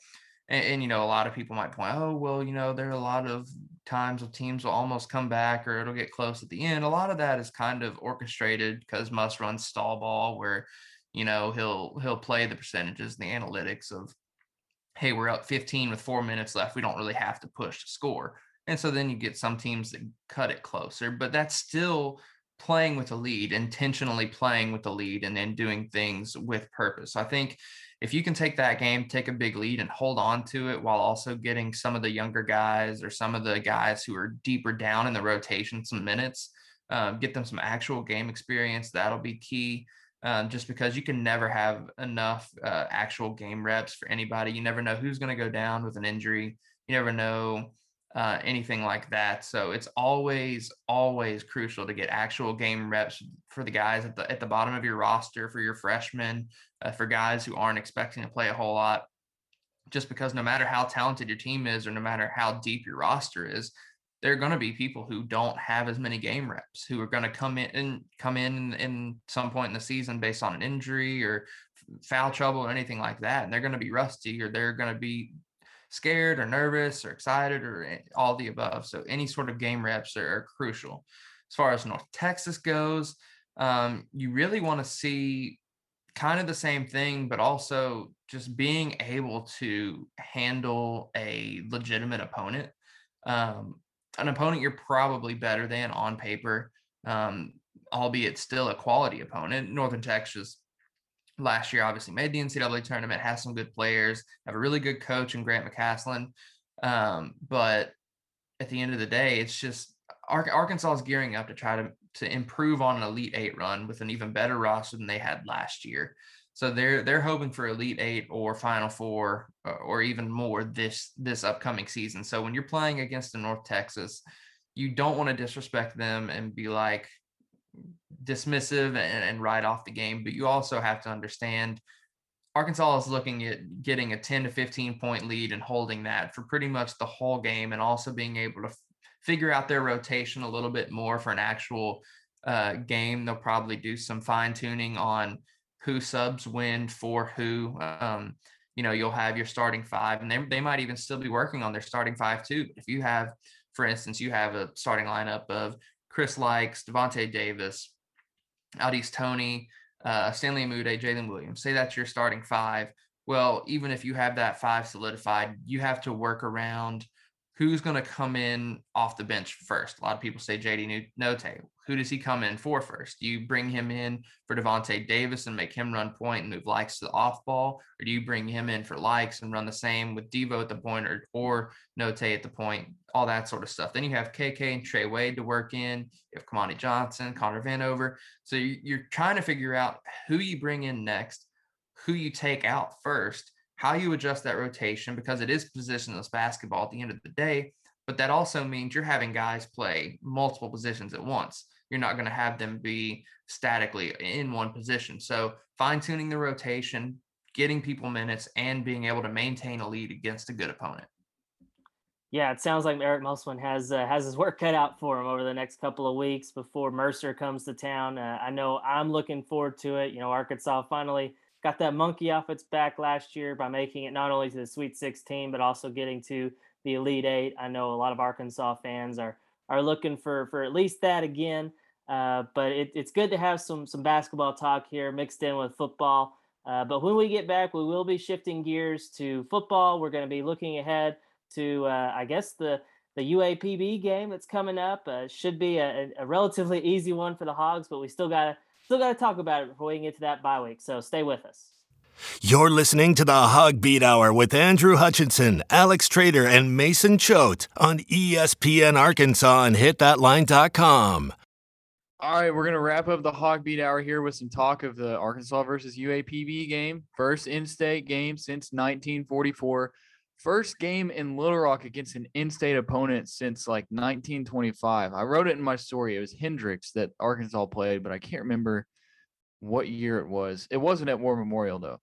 and, and, you know, a lot of people might point, oh, well, you know, there are a lot of times where teams will almost come back or it'll get close at the end. A lot of that is kind of orchestrated because Muss runs stall ball where, you know, he'll he'll play the percentages, the analytics of, hey, we're up 15 with four minutes left. We don't really have to push to score. And so then you get some teams that cut it closer, but that's still playing with a lead, intentionally playing with the lead, and then doing things with purpose. I think if you can take that game, take a big lead, and hold on to it while also getting some of the younger guys or some of the guys who are deeper down in the rotation some minutes, um, get them some actual game experience, that'll be key. Um, just because you can never have enough uh, actual game reps for anybody. You never know who's going to go down with an injury. You never know uh, anything like that. So it's always, always crucial to get actual game reps for the guys at the at the bottom of your roster, for your freshmen, uh, for guys who aren't expecting to play a whole lot. Just because no matter how talented your team is, or no matter how deep your roster is, there are going to be people who don't have as many game reps who are going to come in and come in in some point in the season based on an injury or foul trouble or anything like that and they're going to be rusty or they're going to be scared or nervous or excited or all the above. So any sort of game reps are, are crucial. As far as North Texas goes, um, you really want to see kind of the same thing, but also just being able to handle a legitimate opponent. Um, an opponent you're probably better than on paper, um, albeit still a quality opponent. Northern Texas last year obviously made the NCAA tournament, has some good players, have a really good coach in Grant McCasland. Um, but at the end of the day, it's just Arkansas is gearing up to try to to improve on an Elite Eight run with an even better roster than they had last year. So they're they're hoping for Elite Eight or Final Four or, or even more this this upcoming season. So when you're playing against the North Texas, you don't want to disrespect them and be like, dismissive and, and write off the game, but you also have to understand Arkansas is looking at getting a 10 to 15 point lead and holding that for pretty much the whole game and also being able to f- figure out their rotation a little bit more for an actual uh, game. They'll probably do some fine tuning on who subs when for who. Um, you know, you'll have your starting five, and they, they might even still be working on their starting five too. But if you have, for instance, you have a starting lineup of Chris Lykes, Davonte Davis, Au'Diese Toney, uh, Stanley Umude, Jaylin Williams. Say that's your starting five. Well, even if you have that five solidified, you have to work around who's going to come in off the bench first. A lot of people say JD Notae. Who does he come in for first? Do you bring him in for Davonte Davis and make him run point and move Lykes to the off ball? Or do you bring him in for Lykes and run the same with Devo at the point or, or Notae at the point? All that sort of stuff. Then you have KK and Trey Wade to work in. You have Kamani Johnson, Connor Vanover. So you're trying to figure out who you bring in next, who you take out first, how you adjust that rotation because it is positionless basketball at the end of the day. But that also means you're having guys play multiple positions at once you're not going to have them be statically in one position. So fine tuning the rotation, getting people minutes, and being able to maintain a lead against a good opponent. Yeah, it sounds like Eric Musselman has uh, has his work cut out for him over the next couple of weeks before Mercer comes to town. Uh, I know I'm looking forward to it. You know, Arkansas finally got that monkey off its back last year by making it not only to the Sweet 16 but also getting to the Elite Eight. I know a lot of Arkansas fans are are looking for for at least that again. Uh, but it, it's good to have some some basketball talk here mixed in with football. Uh, but when we get back, we will be shifting gears to football. We're going to be looking ahead to, uh, I guess, the the UAPB game that's coming up. Uh, should be a, a, relatively easy one for the Hogs, but we still got to still got to talk about it before we get to that bye week. So stay with us. You're listening to the Hog Beat Hour with Andrew Hutchinson, Alex Trader, and Mason Choate on ESPN Arkansas and HitThatLine.com. All right, we're gonna wrap up the Hog Beat Hour here with some talk of the Arkansas versus UAPB game, first in-state game since 1944, first game in Little Rock against an in-state opponent since like 1925. I wrote it in my story. It was Hendrix that Arkansas played, but I can't remember what year it was. It wasn't at War Memorial though.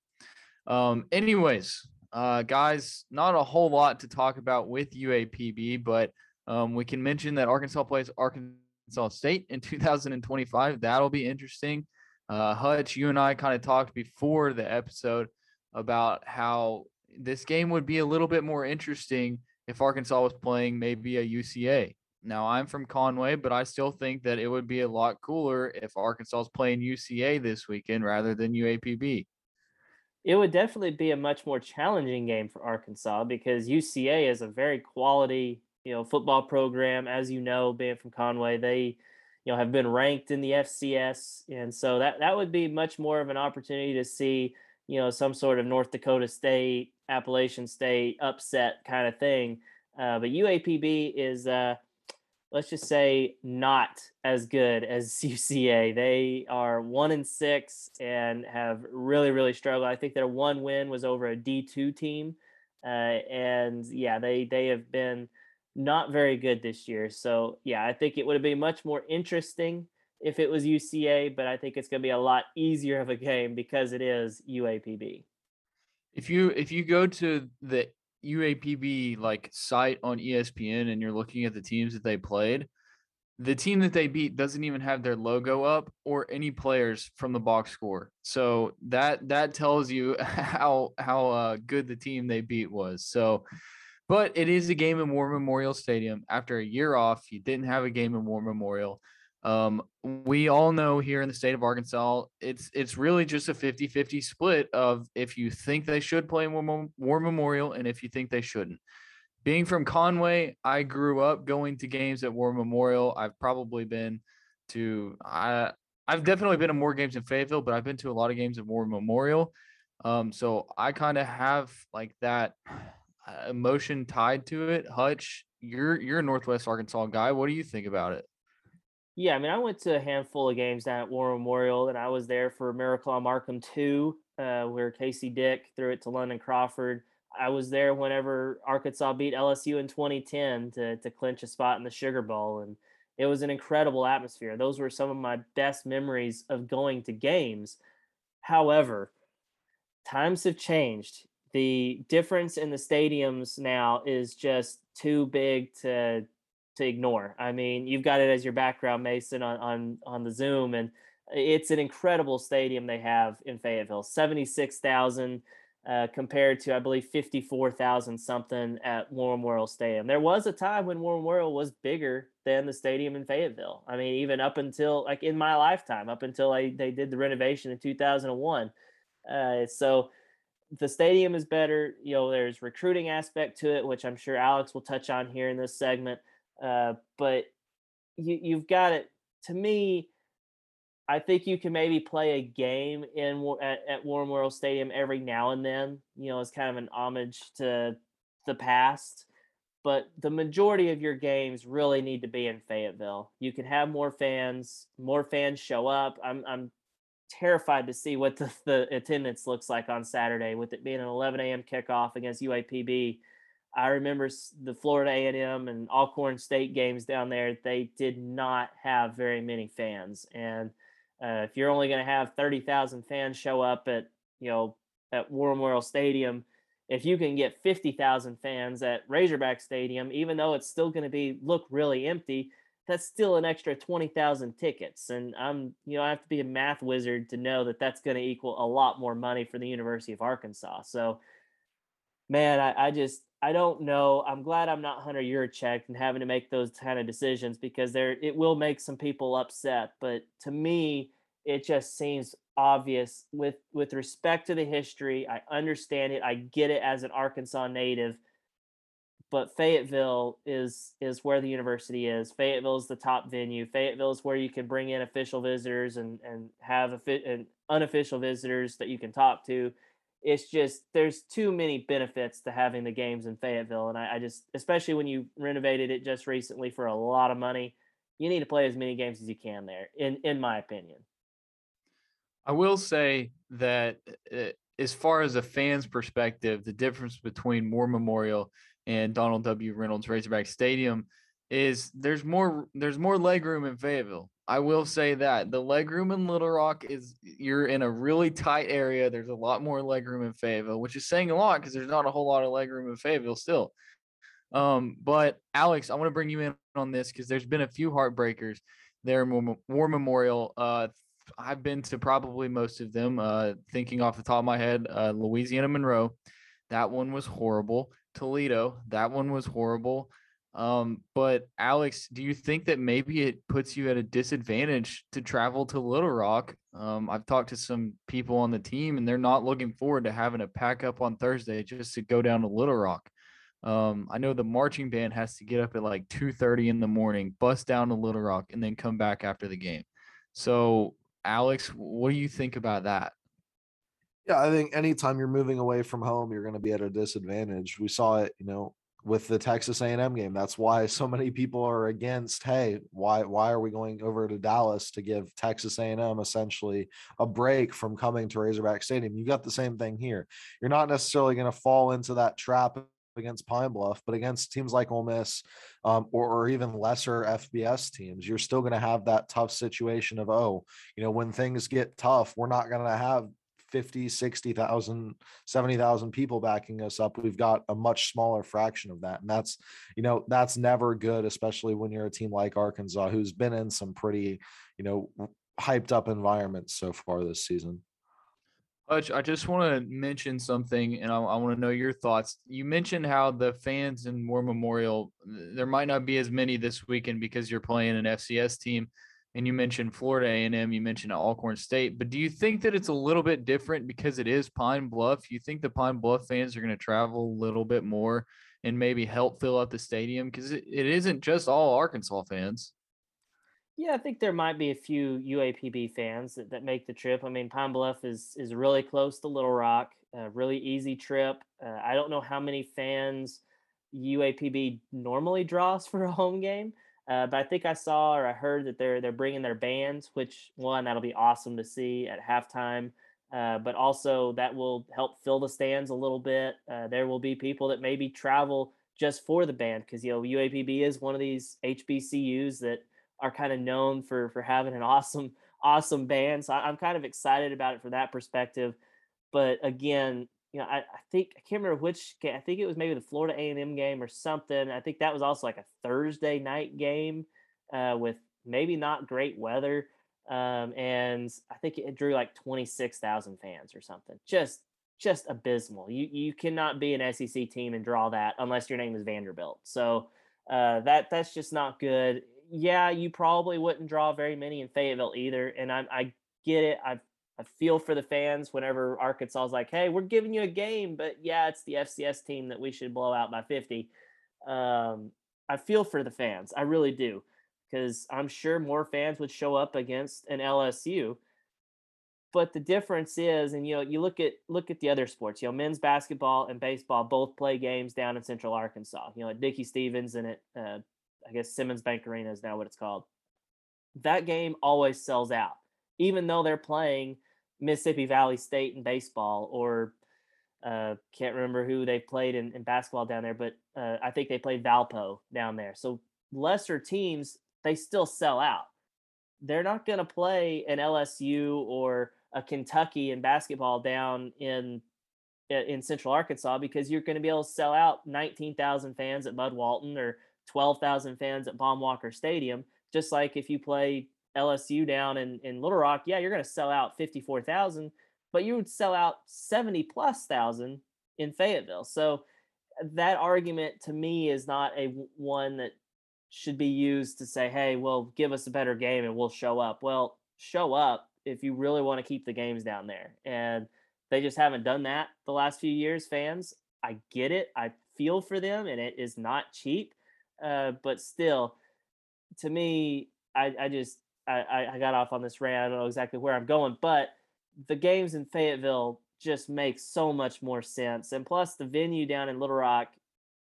Um, anyways, uh, guys, not a whole lot to talk about with UAPB, but um, we can mention that Arkansas plays Arkansas. Arkansas State in 2025. That'll be interesting. Uh, Hutch, you and I kind of talked before the episode about how this game would be a little bit more interesting if Arkansas was playing maybe a UCA. Now, I'm from Conway, but I still think that it would be a lot cooler if Arkansas is playing UCA this weekend rather than UAPB. It would definitely be a much more challenging game for Arkansas because UCA is a very quality you know football program, as you know, being from Conway, they you know have been ranked in the FCS, and so that that would be much more of an opportunity to see you know some sort of North Dakota State, Appalachian State upset kind of thing. Uh, but UAPB is uh, let's just say not as good as UCA. They are one and six and have really, really struggled. I think their one win was over a D two team, uh, and yeah, they they have been not very good this year. So yeah, I think it would have been much more interesting if it was UCA, but I think it's going to be a lot easier of a game because it is UAPB. If you if you go to the UAPB like site on ESPN and you're looking at the teams that they played, the team that they beat doesn't even have their logo up or any players from the box score. So that that tells you how how uh, good the team they beat was. So, but it is a game in War Memorial Stadium. After a year off, you didn't have a game in War Memorial. Um, we all know here in the state of Arkansas, it's it's really just a 50-50 split of if you think they should play War, War Memorial and if you think they shouldn't. Being from Conway, I grew up going to games at War Memorial. I've probably been to I I've definitely been to more games in Fayetteville, but I've been to a lot of games at War Memorial. Um, so I kind of have like that uh, emotion tied to it. Hutch, you're you're a Northwest Arkansas guy. What do you think about it? Yeah, I mean, I went to a handful of games down at War Memorial, and I was there for Miracle on Markham 2, uh, where Casey Dick threw it to London Crawford. I was there whenever Arkansas beat LSU in 2010 to, to clinch a spot in the Sugar Bowl, and it was an incredible atmosphere. Those were some of my best memories of going to games. However, times have changed. The difference in the stadiums now is just too big to to ignore. I mean, you've got it as your background, Mason, on on on the Zoom, and it's an incredible stadium they have in Fayetteville. Seventy six thousand. Uh, compared to I believe fifty four thousand something at War Memorial Stadium. There was a time when War Memorial was bigger than the stadium in Fayetteville. I mean, even up until like in my lifetime, up until I, they did the renovation in two thousand and one. Uh, so the stadium is better. You know, there's recruiting aspect to it, which I'm sure Alex will touch on here in this segment. Uh, but you, you've got it. To me, I think you can maybe play a game in at, at War Memorial Stadium every now and then. You know, as kind of an homage to the past. But the majority of your games really need to be in Fayetteville. You can have more fans, more fans show up. I'm I'm terrified to see what the, the attendance looks like on Saturday with it being an 11 a.m. kickoff against UAPB. I remember the Florida A&M and Alcorn State games down there. They did not have very many fans, and uh, if you're only going to have thirty thousand fans show up at you know at War Memorial Stadium, if you can get fifty thousand fans at Razorback Stadium, even though it's still going to be look really empty, that's still an extra twenty thousand tickets. And I'm you know I have to be a math wizard to know that that's going to equal a lot more money for the University of Arkansas. So, man, I, I just I don't know. I'm glad I'm not Hunter Yurachek and having to make those kind of decisions because there it will make some people upset. But to me, it just seems obvious with with respect to the history. I understand it. I get it as an Arkansas native. But Fayetteville is is where the university is. Fayetteville is the top venue. Fayetteville is where you can bring in official visitors and and have a and unofficial visitors that you can talk to it's just there's too many benefits to having the games in Fayetteville, and I, I, just especially when you renovated it just recently for a lot of money, you need to play as many games as you can there. In in my opinion, I will say that uh, as far as a fan's perspective, the difference between War Memorial and Donald W. Reynolds Razorback Stadium is there's more there's more leg room in Fayetteville. I will say that the leg room in Little Rock is you're in a really tight area. There's a lot more leg room in Fayetteville, which is saying a lot because there's not a whole lot of leg room in Fayetteville still. Um, but Alex, I want to bring you in on this because there's been a few heartbreakers there War Memorial. Uh, I've been to probably most of them. Uh, thinking off the top of my head, uh, Louisiana Monroe, that one was horrible. Toledo, that one was horrible. Um, but Alex, do you think that maybe it puts you at a disadvantage to travel to Little Rock? Um, I've talked to some people on the team, and they're not looking forward to having to pack up on Thursday just to go down to Little Rock. Um, I know the marching band has to get up at like 2:30 in the morning, bust down to Little Rock, and then come back after the game. So, Alex, what do you think about that? Yeah, I think anytime you're moving away from home, you're going to be at a disadvantage. We saw it, you know, with the Texas A&M game. That's why so many people are against. Hey, why why are we going over to Dallas to give Texas A&M essentially a break from coming to Razorback Stadium? You got the same thing here. You're not necessarily going to fall into that trap against Pine Bluff, but against teams like Ole Miss um, or, or even lesser FBS teams, you're still going to have that tough situation of, oh, you know, when things get tough, we're not going to have 50, 60,000, 70,000 people backing us up. We've got a much smaller fraction of that. And that's, you know, that's never good, especially when you're a team like Arkansas, who's been in some pretty, you know, hyped up environments so far this season. Hutch, I just want to mention something and I, I want to know your thoughts. You mentioned how the fans in War Memorial, there might not be as many this weekend because you're playing an FCS team and you mentioned Florida A&M, you mentioned Alcorn State, but do you think that it's a little bit different because it is Pine Bluff? You think the Pine Bluff fans are going to travel a little bit more and maybe help fill up the stadium because it, it isn't just all Arkansas fans. Yeah, I think there might be a few UAPB fans that, that make the trip. I mean, Pine Bluff is is really close to Little Rock, a really easy trip. Uh, I don't know how many fans UAPB normally draws for a home game, uh, but I think I saw or I heard that they're they're bringing their bands, which one that'll be awesome to see at halftime. Uh, but also that will help fill the stands a little bit. Uh, there will be people that maybe travel just for the band because you know UAPB is one of these HBCUs that are kind of known for for having an awesome awesome band. So I'm kind of excited about it from that perspective. But again, you know, I, I think I can't remember which. I think it was maybe the Florida A and M game or something. I think that was also like a Thursday night game uh, with maybe not great weather, um, and I think it drew like twenty six thousand fans or something. Just just abysmal. You you cannot be an SEC team and draw that unless your name is Vanderbilt. So uh, that that's just not good. Yeah, you probably wouldn't draw very many in Fayetteville either, and I, I get it. I've I feel for the fans whenever Arkansas is like, "Hey, we're giving you a game, but yeah, it's the FCS team that we should blow out by 50." Um, I feel for the fans, I really do, because I'm sure more fans would show up against an LSU. But the difference is, and you know, you look at look at the other sports. You know, men's basketball and baseball both play games down in Central Arkansas. You know, at Dickey Stephens and at uh, I guess Simmons Bank Arena is now what it's called. That game always sells out, even though they're playing Mississippi Valley State in baseball, or uh, can't remember who they played in, in basketball down there, but uh, I think they played Valpo down there. So lesser teams, they still sell out. They're not going to play an LSU or a Kentucky in basketball down in in Central Arkansas because you're going to be able to sell out 19,000 fans at Bud Walton or 12,000 fans at Baum-Walker Stadium. Just like if you play LSU down in, in Little Rock, yeah, you're going to sell out 54,000, but you would sell out 70 plus thousand in Fayetteville. So that argument to me is not a one that should be used to say, hey, well, give us a better game and we'll show up. Well, show up if you really want to keep the games down there. And they just haven't done that the last few years, fans. I get it. I feel for them, and it is not cheap. Uh, but still, to me, I, I just I, I got off on this rant. I don't know exactly where I'm going, but the games in Fayetteville just make so much more sense. And plus, the venue down in Little Rock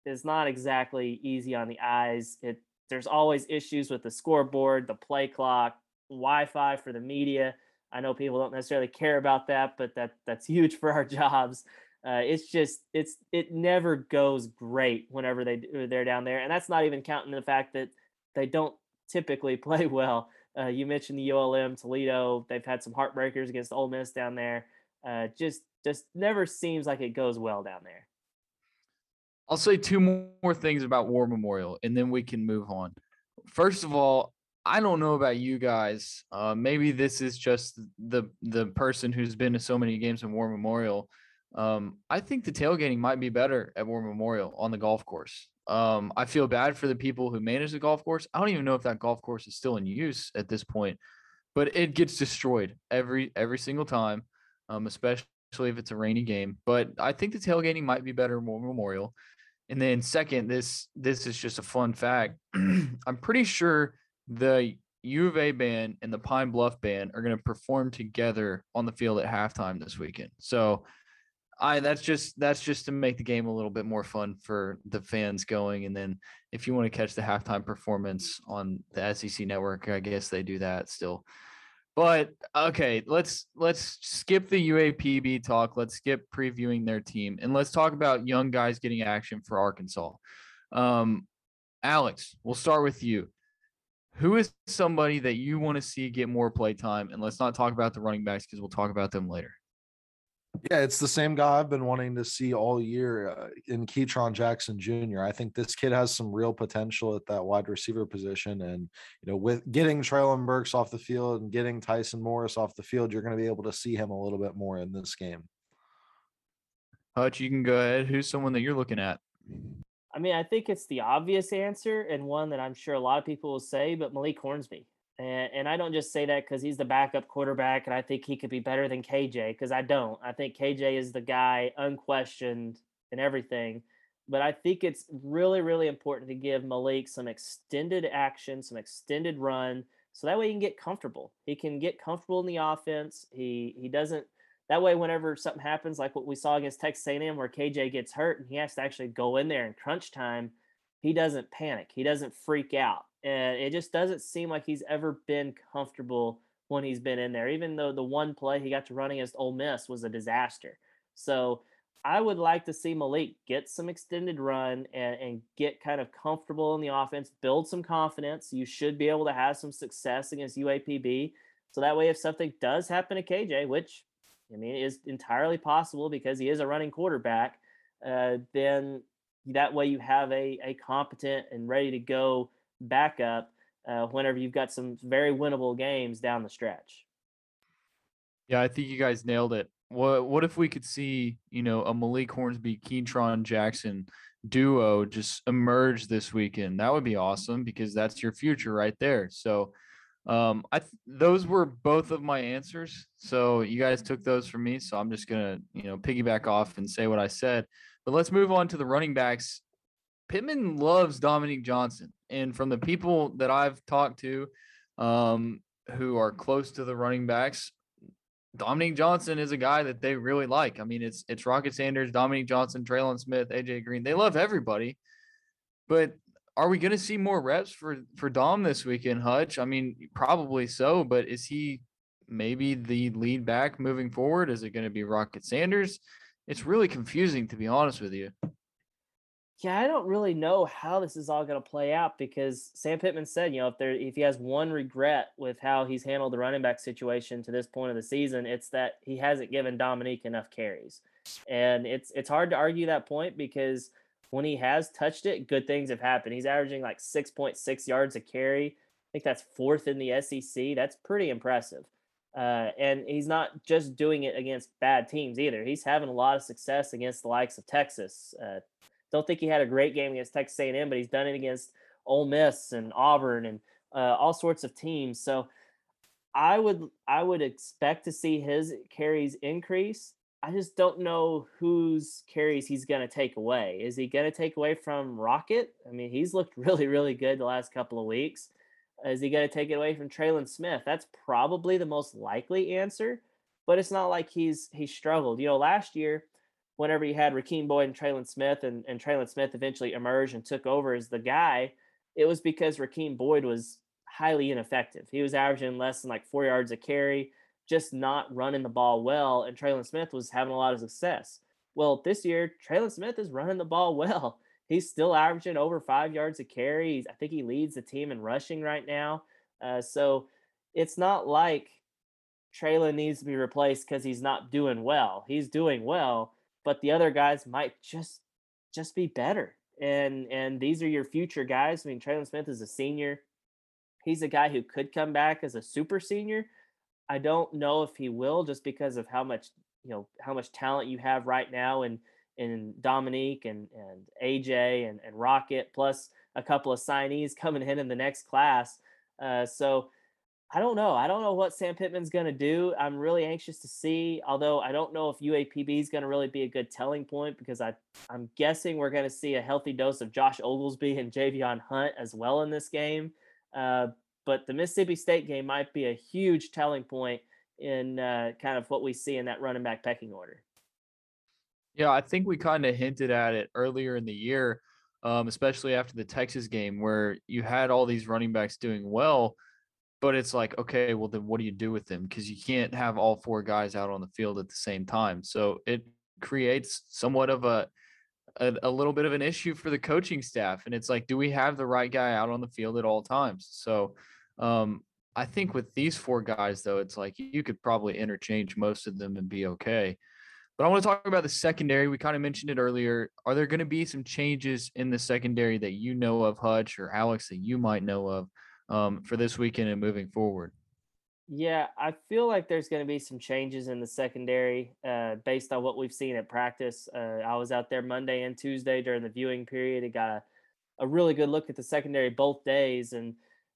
is not exactly easy on the eyes. It there's always issues with the scoreboard, the play clock, Wi-Fi for the media. I know people don't necessarily care about that, but that that's huge for our jobs. Uh, it's just it's it never goes great whenever they they're down there, and that's not even counting the fact that they don't typically play well. Uh, you mentioned the ULM Toledo. They've had some heartbreakers against Ole Miss down there. Uh, just just never seems like it goes well down there. I'll say two more things about War Memorial, and then we can move on. First of all, I don't know about you guys. Uh, maybe this is just the the person who's been to so many games in War Memorial. Um, I think the tailgating might be better at War Memorial on the golf course. Um, I feel bad for the people who manage the golf course. I don't even know if that golf course is still in use at this point, but it gets destroyed every every single time, um, especially if it's a rainy game. But I think the tailgating might be better at War Memorial. And then second, this this is just a fun fact. I'm pretty sure the U of A band and the Pine Bluff band are going to perform together on the field at halftime this weekend. So I that's just that's just to make the game a little bit more fun for the fans going. And then if you want to catch the halftime performance on the SEC network, I guess they do that still. But okay, let's let's skip the UAPB talk. Let's skip previewing their team and let's talk about young guys getting action for Arkansas. Um, Alex, we'll start with you. Who is somebody that you want to see get more play time? And let's not talk about the running backs because we'll talk about them later. Yeah, it's the same guy I've been wanting to see all year uh, in Ketron Jackson Jr. I think this kid has some real potential at that wide receiver position. And, you know, with getting Treylon Burks off the field and getting Tyson Morris off the field, you're going to be able to see him a little bit more in this game. Hutch, you can go ahead. Who's someone that you're looking at? I mean, I think it's the obvious answer and one that I'm sure a lot of people will say, but Malik Hornsby. And, and I don't just say that because he's the backup quarterback and I think he could be better than KJ because I don't. I think KJ is the guy unquestioned and everything. But I think it's really, really important to give Malik some extended action, some extended run, so that way he can get comfortable. He can get comfortable in the offense. He he doesn't that way whenever something happens like what we saw against Texas A&M where KJ gets hurt and he has to actually go in there in crunch time, he doesn't panic. He doesn't freak out and it just doesn't seem like he's ever been comfortable when he's been in there. Even though the one play he got to run against Ole Miss was a disaster. So I would like to see Malik get some extended run and, and get kind of comfortable in the offense, build some confidence. You should be able to have some success against UAPB. So that way, if something does happen to KJ, which I mean is entirely possible because he is a running quarterback, uh, then that way you have a, a competent and ready to go backup uh, whenever you've got some very winnable games down the stretch. Yeah, I think you guys nailed it. What what if we could see, you know, a Malik Hornsby, Ketron Jackson duo just emerge this weekend? That would be awesome because that's your future right there. So um I th- those were both of my answers. So you guys took those from me. So I'm just gonna, you know, piggyback off and say what I said. But let's move on to the running backs. Pittman loves Dominique Johnson and from the people that I've talked to um, who are close to the running backs, Dominique Johnson is a guy that they really like. I mean, it's it's Rocket Sanders, Dominique Johnson, Trelon Smith, AJ Green. They love everybody. But are we going to see more reps for for Dom this weekend, Hutch? I mean, probably so. But is he maybe the lead back moving forward? Is it going to be Rocket Sanders? It's really confusing, to be honest with you yeah, I don't really know how this is all going to play out because Sam Pittman said, you know, if there if he has one regret with how he's handled the running back situation to this point of the season, it's that he hasn't given Dominique enough carries. And it's it's hard to argue that point because when he has touched it, good things have happened. He's averaging like 6.6 yards a carry. I think that's fourth in the SEC. That's pretty impressive. Uh, and he's not just doing it against bad teams either. He's having a lot of success against the likes of Texas, uh, don't think he had a great game against Texas A&M, but he's done it against Ole Miss and Auburn and uh, all sorts of teams. So I would I would expect to see his carries increase. I just don't know whose carries he's going to take away. Is he going to take away from Rocket? I mean, he's looked really, really good the last couple of weeks. Is he going to take it away from Trelon Smith? That's probably the most likely answer, but it's not like he's he struggled. You know, last year whenever you had Rakeem Boyd and Trelon Smith, and, and Trelon Smith eventually emerged and took over as the guy, it was because Rakeem Boyd was highly ineffective. He was averaging less than like four yards a carry, just not running the ball well, and Trelon Smith was having a lot of success. Well, this year, Trelon Smith is running the ball well. He's still averaging over five yards a carry. I think he leads the team in rushing right now. Uh, so it's not like Trelon needs to be replaced because he's not doing well. He's doing well but the other guys might just just be better. And and these are your future guys. I mean, Trelon Smith is a senior. He's a guy who could come back as a super senior. I don't know if he will just because of how much, you know, how much talent you have right now and in Dominique and and AJ and, and Rocket, plus a couple of signees coming in in the next class. Uh, so I don't know. I don't know what Sam Pittman's going to do. I'm really anxious to see. Although I don't know if UAPB is going to really be a good telling point because I I'm guessing we're going to see a healthy dose of Josh Oglesby and Javion Hunt as well in this game. Uh, but the Mississippi State game might be a huge telling point in uh, kind of what we see in that running back pecking order. Yeah, I think we kind of hinted at it earlier in the year, um, especially after the Texas game, where you had all these running backs doing well but it's like, okay, well, then what do you do with them? Because you can't have all four guys out on the field at the same time. So it creates somewhat of a, a, a little bit of an issue for the coaching staff. And it's like, do we have the right guy out on the field at all times? So um, I think with these four guys, though, it's like you could probably interchange most of them and be okay. But I want to talk about the secondary. We kind of mentioned it earlier. Are there going to be some changes in the secondary that you know of, Hutch or Alex, that you might know of? Um, for this weekend and moving forward? Yeah, I feel like there's going to be some changes in the secondary uh, based on what we've seen at practice. Uh, I was out there Monday and Tuesday during the viewing period. It got a, a really good look at the secondary both days. And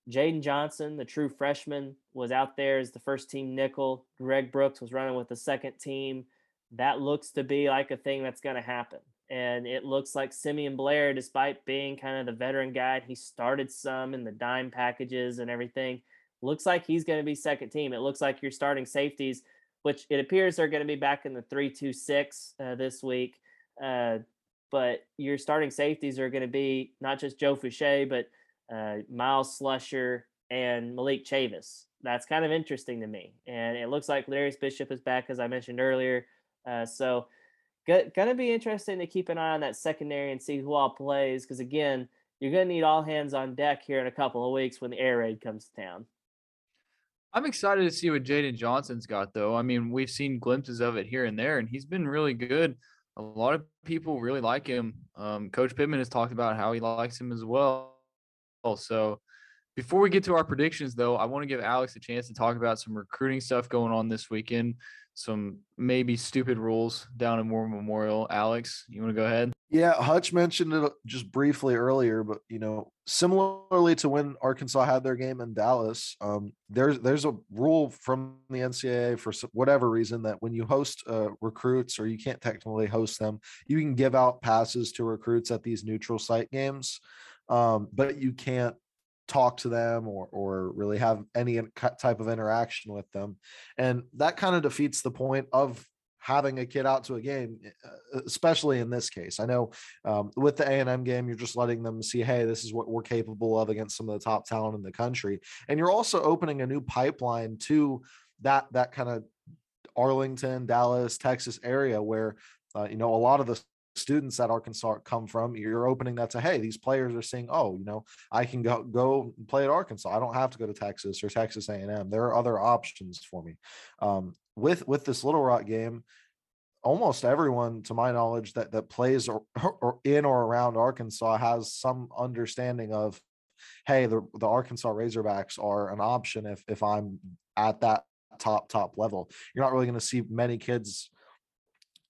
Jaden Johnson, the true freshman, was out there as the first team nickel. Greg Brooks was running with the second team. That looks to be like a thing that's going to happen. And it looks like Simeon Blair, despite being kind of the veteran guy, he started some in the dime packages and everything. Looks like he's going to be second team. It looks like you're starting safeties, which it appears they're going to be back in the three two six uh, this week. Uh, but your starting safeties are going to be not just Joe Foucha, but uh, Myles Slusher and Malik Chavis. That's kind of interesting to me. And it looks like Darius Bishop is back, as I mentioned earlier. Uh, gonna be interesting to keep an eye on that secondary and see who all plays because again, you're gonna need all hands on deck here in a couple of weeks when the air raid comes to town. I'm excited to see what Jaden Johnson's got though. I mean, we've seen glimpses of it here and there, and he's been really good. A lot of people really like him. Um, Coach Pittman has talked about how he likes him as well. So before we get to our predictions, though, I want to give Alex a chance to talk about some recruiting stuff going on this weekend some maybe stupid rules down in War Memorial. Alex, you want to go ahead? Yeah, Hutch mentioned it just briefly earlier, but you know, similarly to when Arkansas had their game in Dallas, um, there's there's a rule from the NCAA for whatever reason that when you host uh, recruits or you can't technically host them, you can give out passes to recruits at these neutral site games, um, but you can't talk to them or or really have any type of interaction with them. And that kind of defeats the point of having a kid out to a game especially in this case. I know um, with the a&m game you're just letting them see hey this is what we're capable of against some of the top talent in the country. And you're also opening a new pipeline to that that kind of arlington dallas texas area where uh, you know a lot of the students that Arkansas come from, you're opening that to hey, these players are saying, oh, you know, I can go go play at Arkansas. I don't have to go to Texas or Texas A&M. There are other options for me. Um, with with this Little Rock game, almost everyone, to my knowledge, that that plays or, or in or around Arkansas has some understanding of, hey, the the Arkansas Razorbacks are an option if if I'm at that top top level. You're not really going to see many kids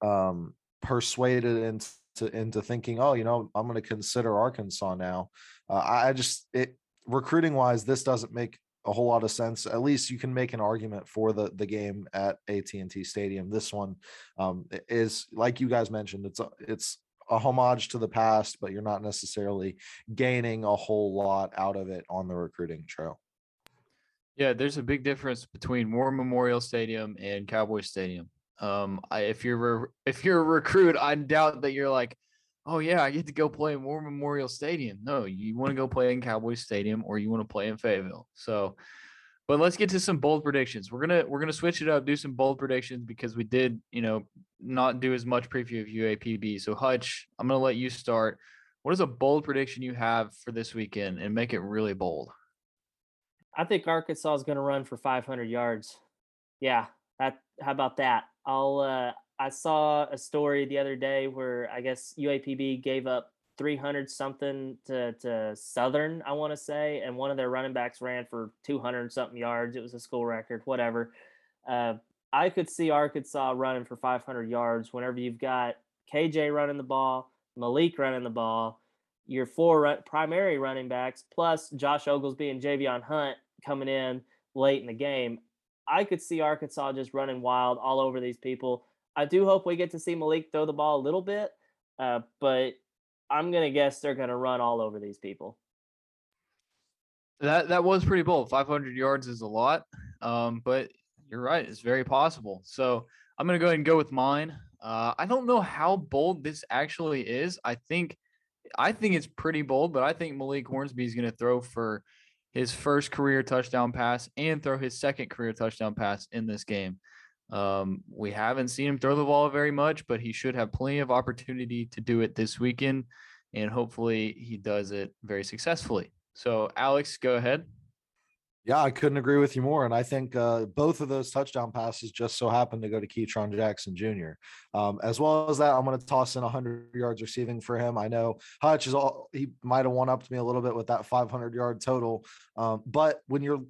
um persuaded into into thinking, oh, you know, I'm going to consider Arkansas now. Uh, I just it recruiting wise, this doesn't make a whole lot of sense. At least you can make an argument for the the game at AT&T Stadium. This one um, is like you guys mentioned. It's a, it's a homage to the past, but you're not necessarily gaining a whole lot out of it on the recruiting trail. Yeah, there's a big difference between War Memorial Stadium and Cowboy Stadium. Um, I, if you're re- if you're a recruit, I doubt that you're like, oh yeah, I get to go play in War Memorial Stadium. No, you want to go play in Cowboys Stadium or you want to play in Fayetteville. So, but let's get to some bold predictions. We're gonna we're gonna switch it up, do some bold predictions because we did, you know, not do as much preview of UAPB. So Hutch, I'm gonna let you start. What is a bold prediction you have for this weekend and make it really bold? I think Arkansas is going to run for 500 yards. Yeah, that. How about that? I'll uh, I saw a story the other day where I guess UAPB gave up 300 something to, to Southern, I want to say, and one of their running backs ran for 200 something yards. It was a school record, whatever. Uh, I could see Arkansas running for 500 yards whenever you've got KJ running the ball, Malik running the ball, your four run, primary running backs, plus Josh Oglesby and Javion Hunt coming in late in the game. I could see Arkansas just running wild all over these people. I do hope we get to see Malik throw the ball a little bit, uh, but I'm gonna guess they're gonna run all over these people. That that was pretty bold. 500 yards is a lot, um, but you're right. It's very possible. So I'm gonna go ahead and go with mine. Uh, I don't know how bold this actually is. I think I think it's pretty bold, but I think Malik Hornsby is to throw for his first career touchdown pass and throw his second career touchdown pass in this game. Um, we haven't seen him throw the ball very much, but he should have plenty of opportunity to do it this weekend, and hopefully he does it very successfully. So, Alex, go ahead. Yeah, I couldn't agree with you more. And I think uh, both of those touchdown passes just so happened to go to Ketron Jackson Jr. Um, as well as that, I'm going to toss in 100 yards receiving for him. I know Hutch is all he might have won up to me a little bit with that 500 yard total. Um, but when you're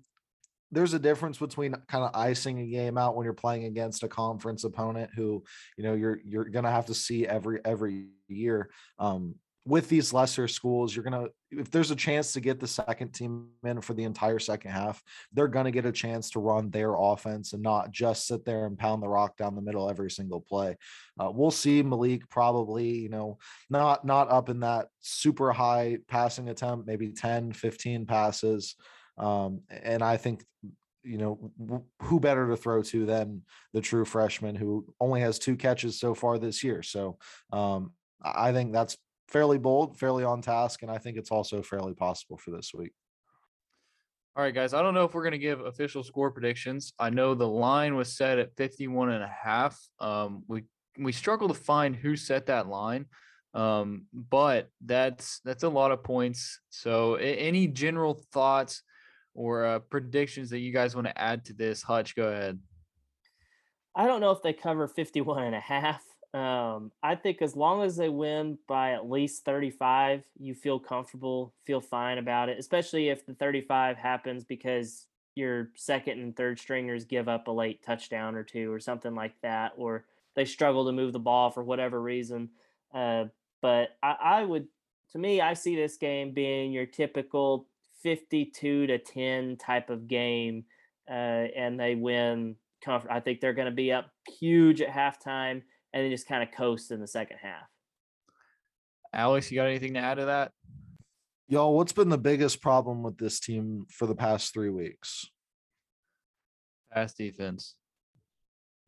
there's a difference between kind of icing a game out when you're playing against a conference opponent who you know you're you're gonna have to see every every year um, with these lesser schools, you're gonna if there's a chance to get the second team in for the entire second half, they're gonna get a chance to run their offense and not just sit there and pound the rock down the middle every single play. Uh, we'll see Malik probably, you know, not not up in that super high passing attempt, maybe 10, 15 passes. Um, and I think you know who better to throw to than the true freshman who only has two catches so far this year. So um, I think that's fairly bold, fairly on task, and I think it's also fairly possible for this week. All right, guys. I don't know if we're going to give official score predictions. I know the line was set at 51 and a half. Um, we we struggle to find who set that line. Um, but that's that's a lot of points. So any general thoughts or uh, predictions that you guys want to add to this? Hutch, go ahead. I don't know if they cover 51 and a half. Um, I think as long as they win by at least 35, you feel comfortable, feel fine about it, especially if the 35 happens because your second and third stringers give up a late touchdown or two or something like that, or they struggle to move the ball for whatever reason. Uh, but I, I would, to me, I see this game being your typical 52 to 10 type of game, uh, and they win. Comfort. I think they're going to be up huge at halftime and then just kind of coast in the second half. Alex, you got anything to add to that? Y'all, what's been the biggest problem with this team for the past three weeks? Pass defense.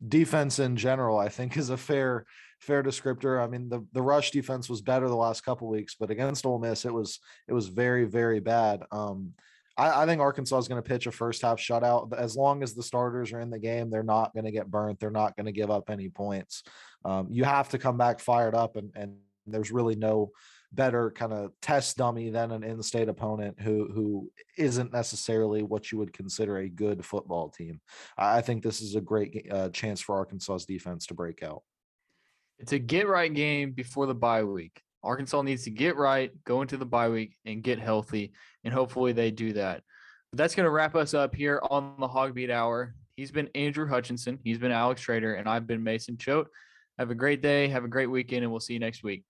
Defense in general, I think, is a fair fair descriptor. I mean, the the rush defense was better the last couple weeks, but against Ole Miss, it was it was very very bad. Um, I, I think Arkansas is going to pitch a first half shutout. As long as the starters are in the game, they're not going to get burnt. They're not going to give up any points. Um, you have to come back fired up, and and there's really no better kind of test dummy than an in-state opponent who who isn't necessarily what you would consider a good football team. I think this is a great uh, chance for Arkansas's defense to break out. It's a get right game before the bye week. Arkansas needs to get right, go into the bye week, and get healthy. And hopefully they do that. But that's going to wrap us up here on the Hog Hogbeat Hour. He's been Andrew Hutchinson. He's been Alex Trader, and I've been Mason Choate. Have a great day. Have a great weekend, and we'll see you next week.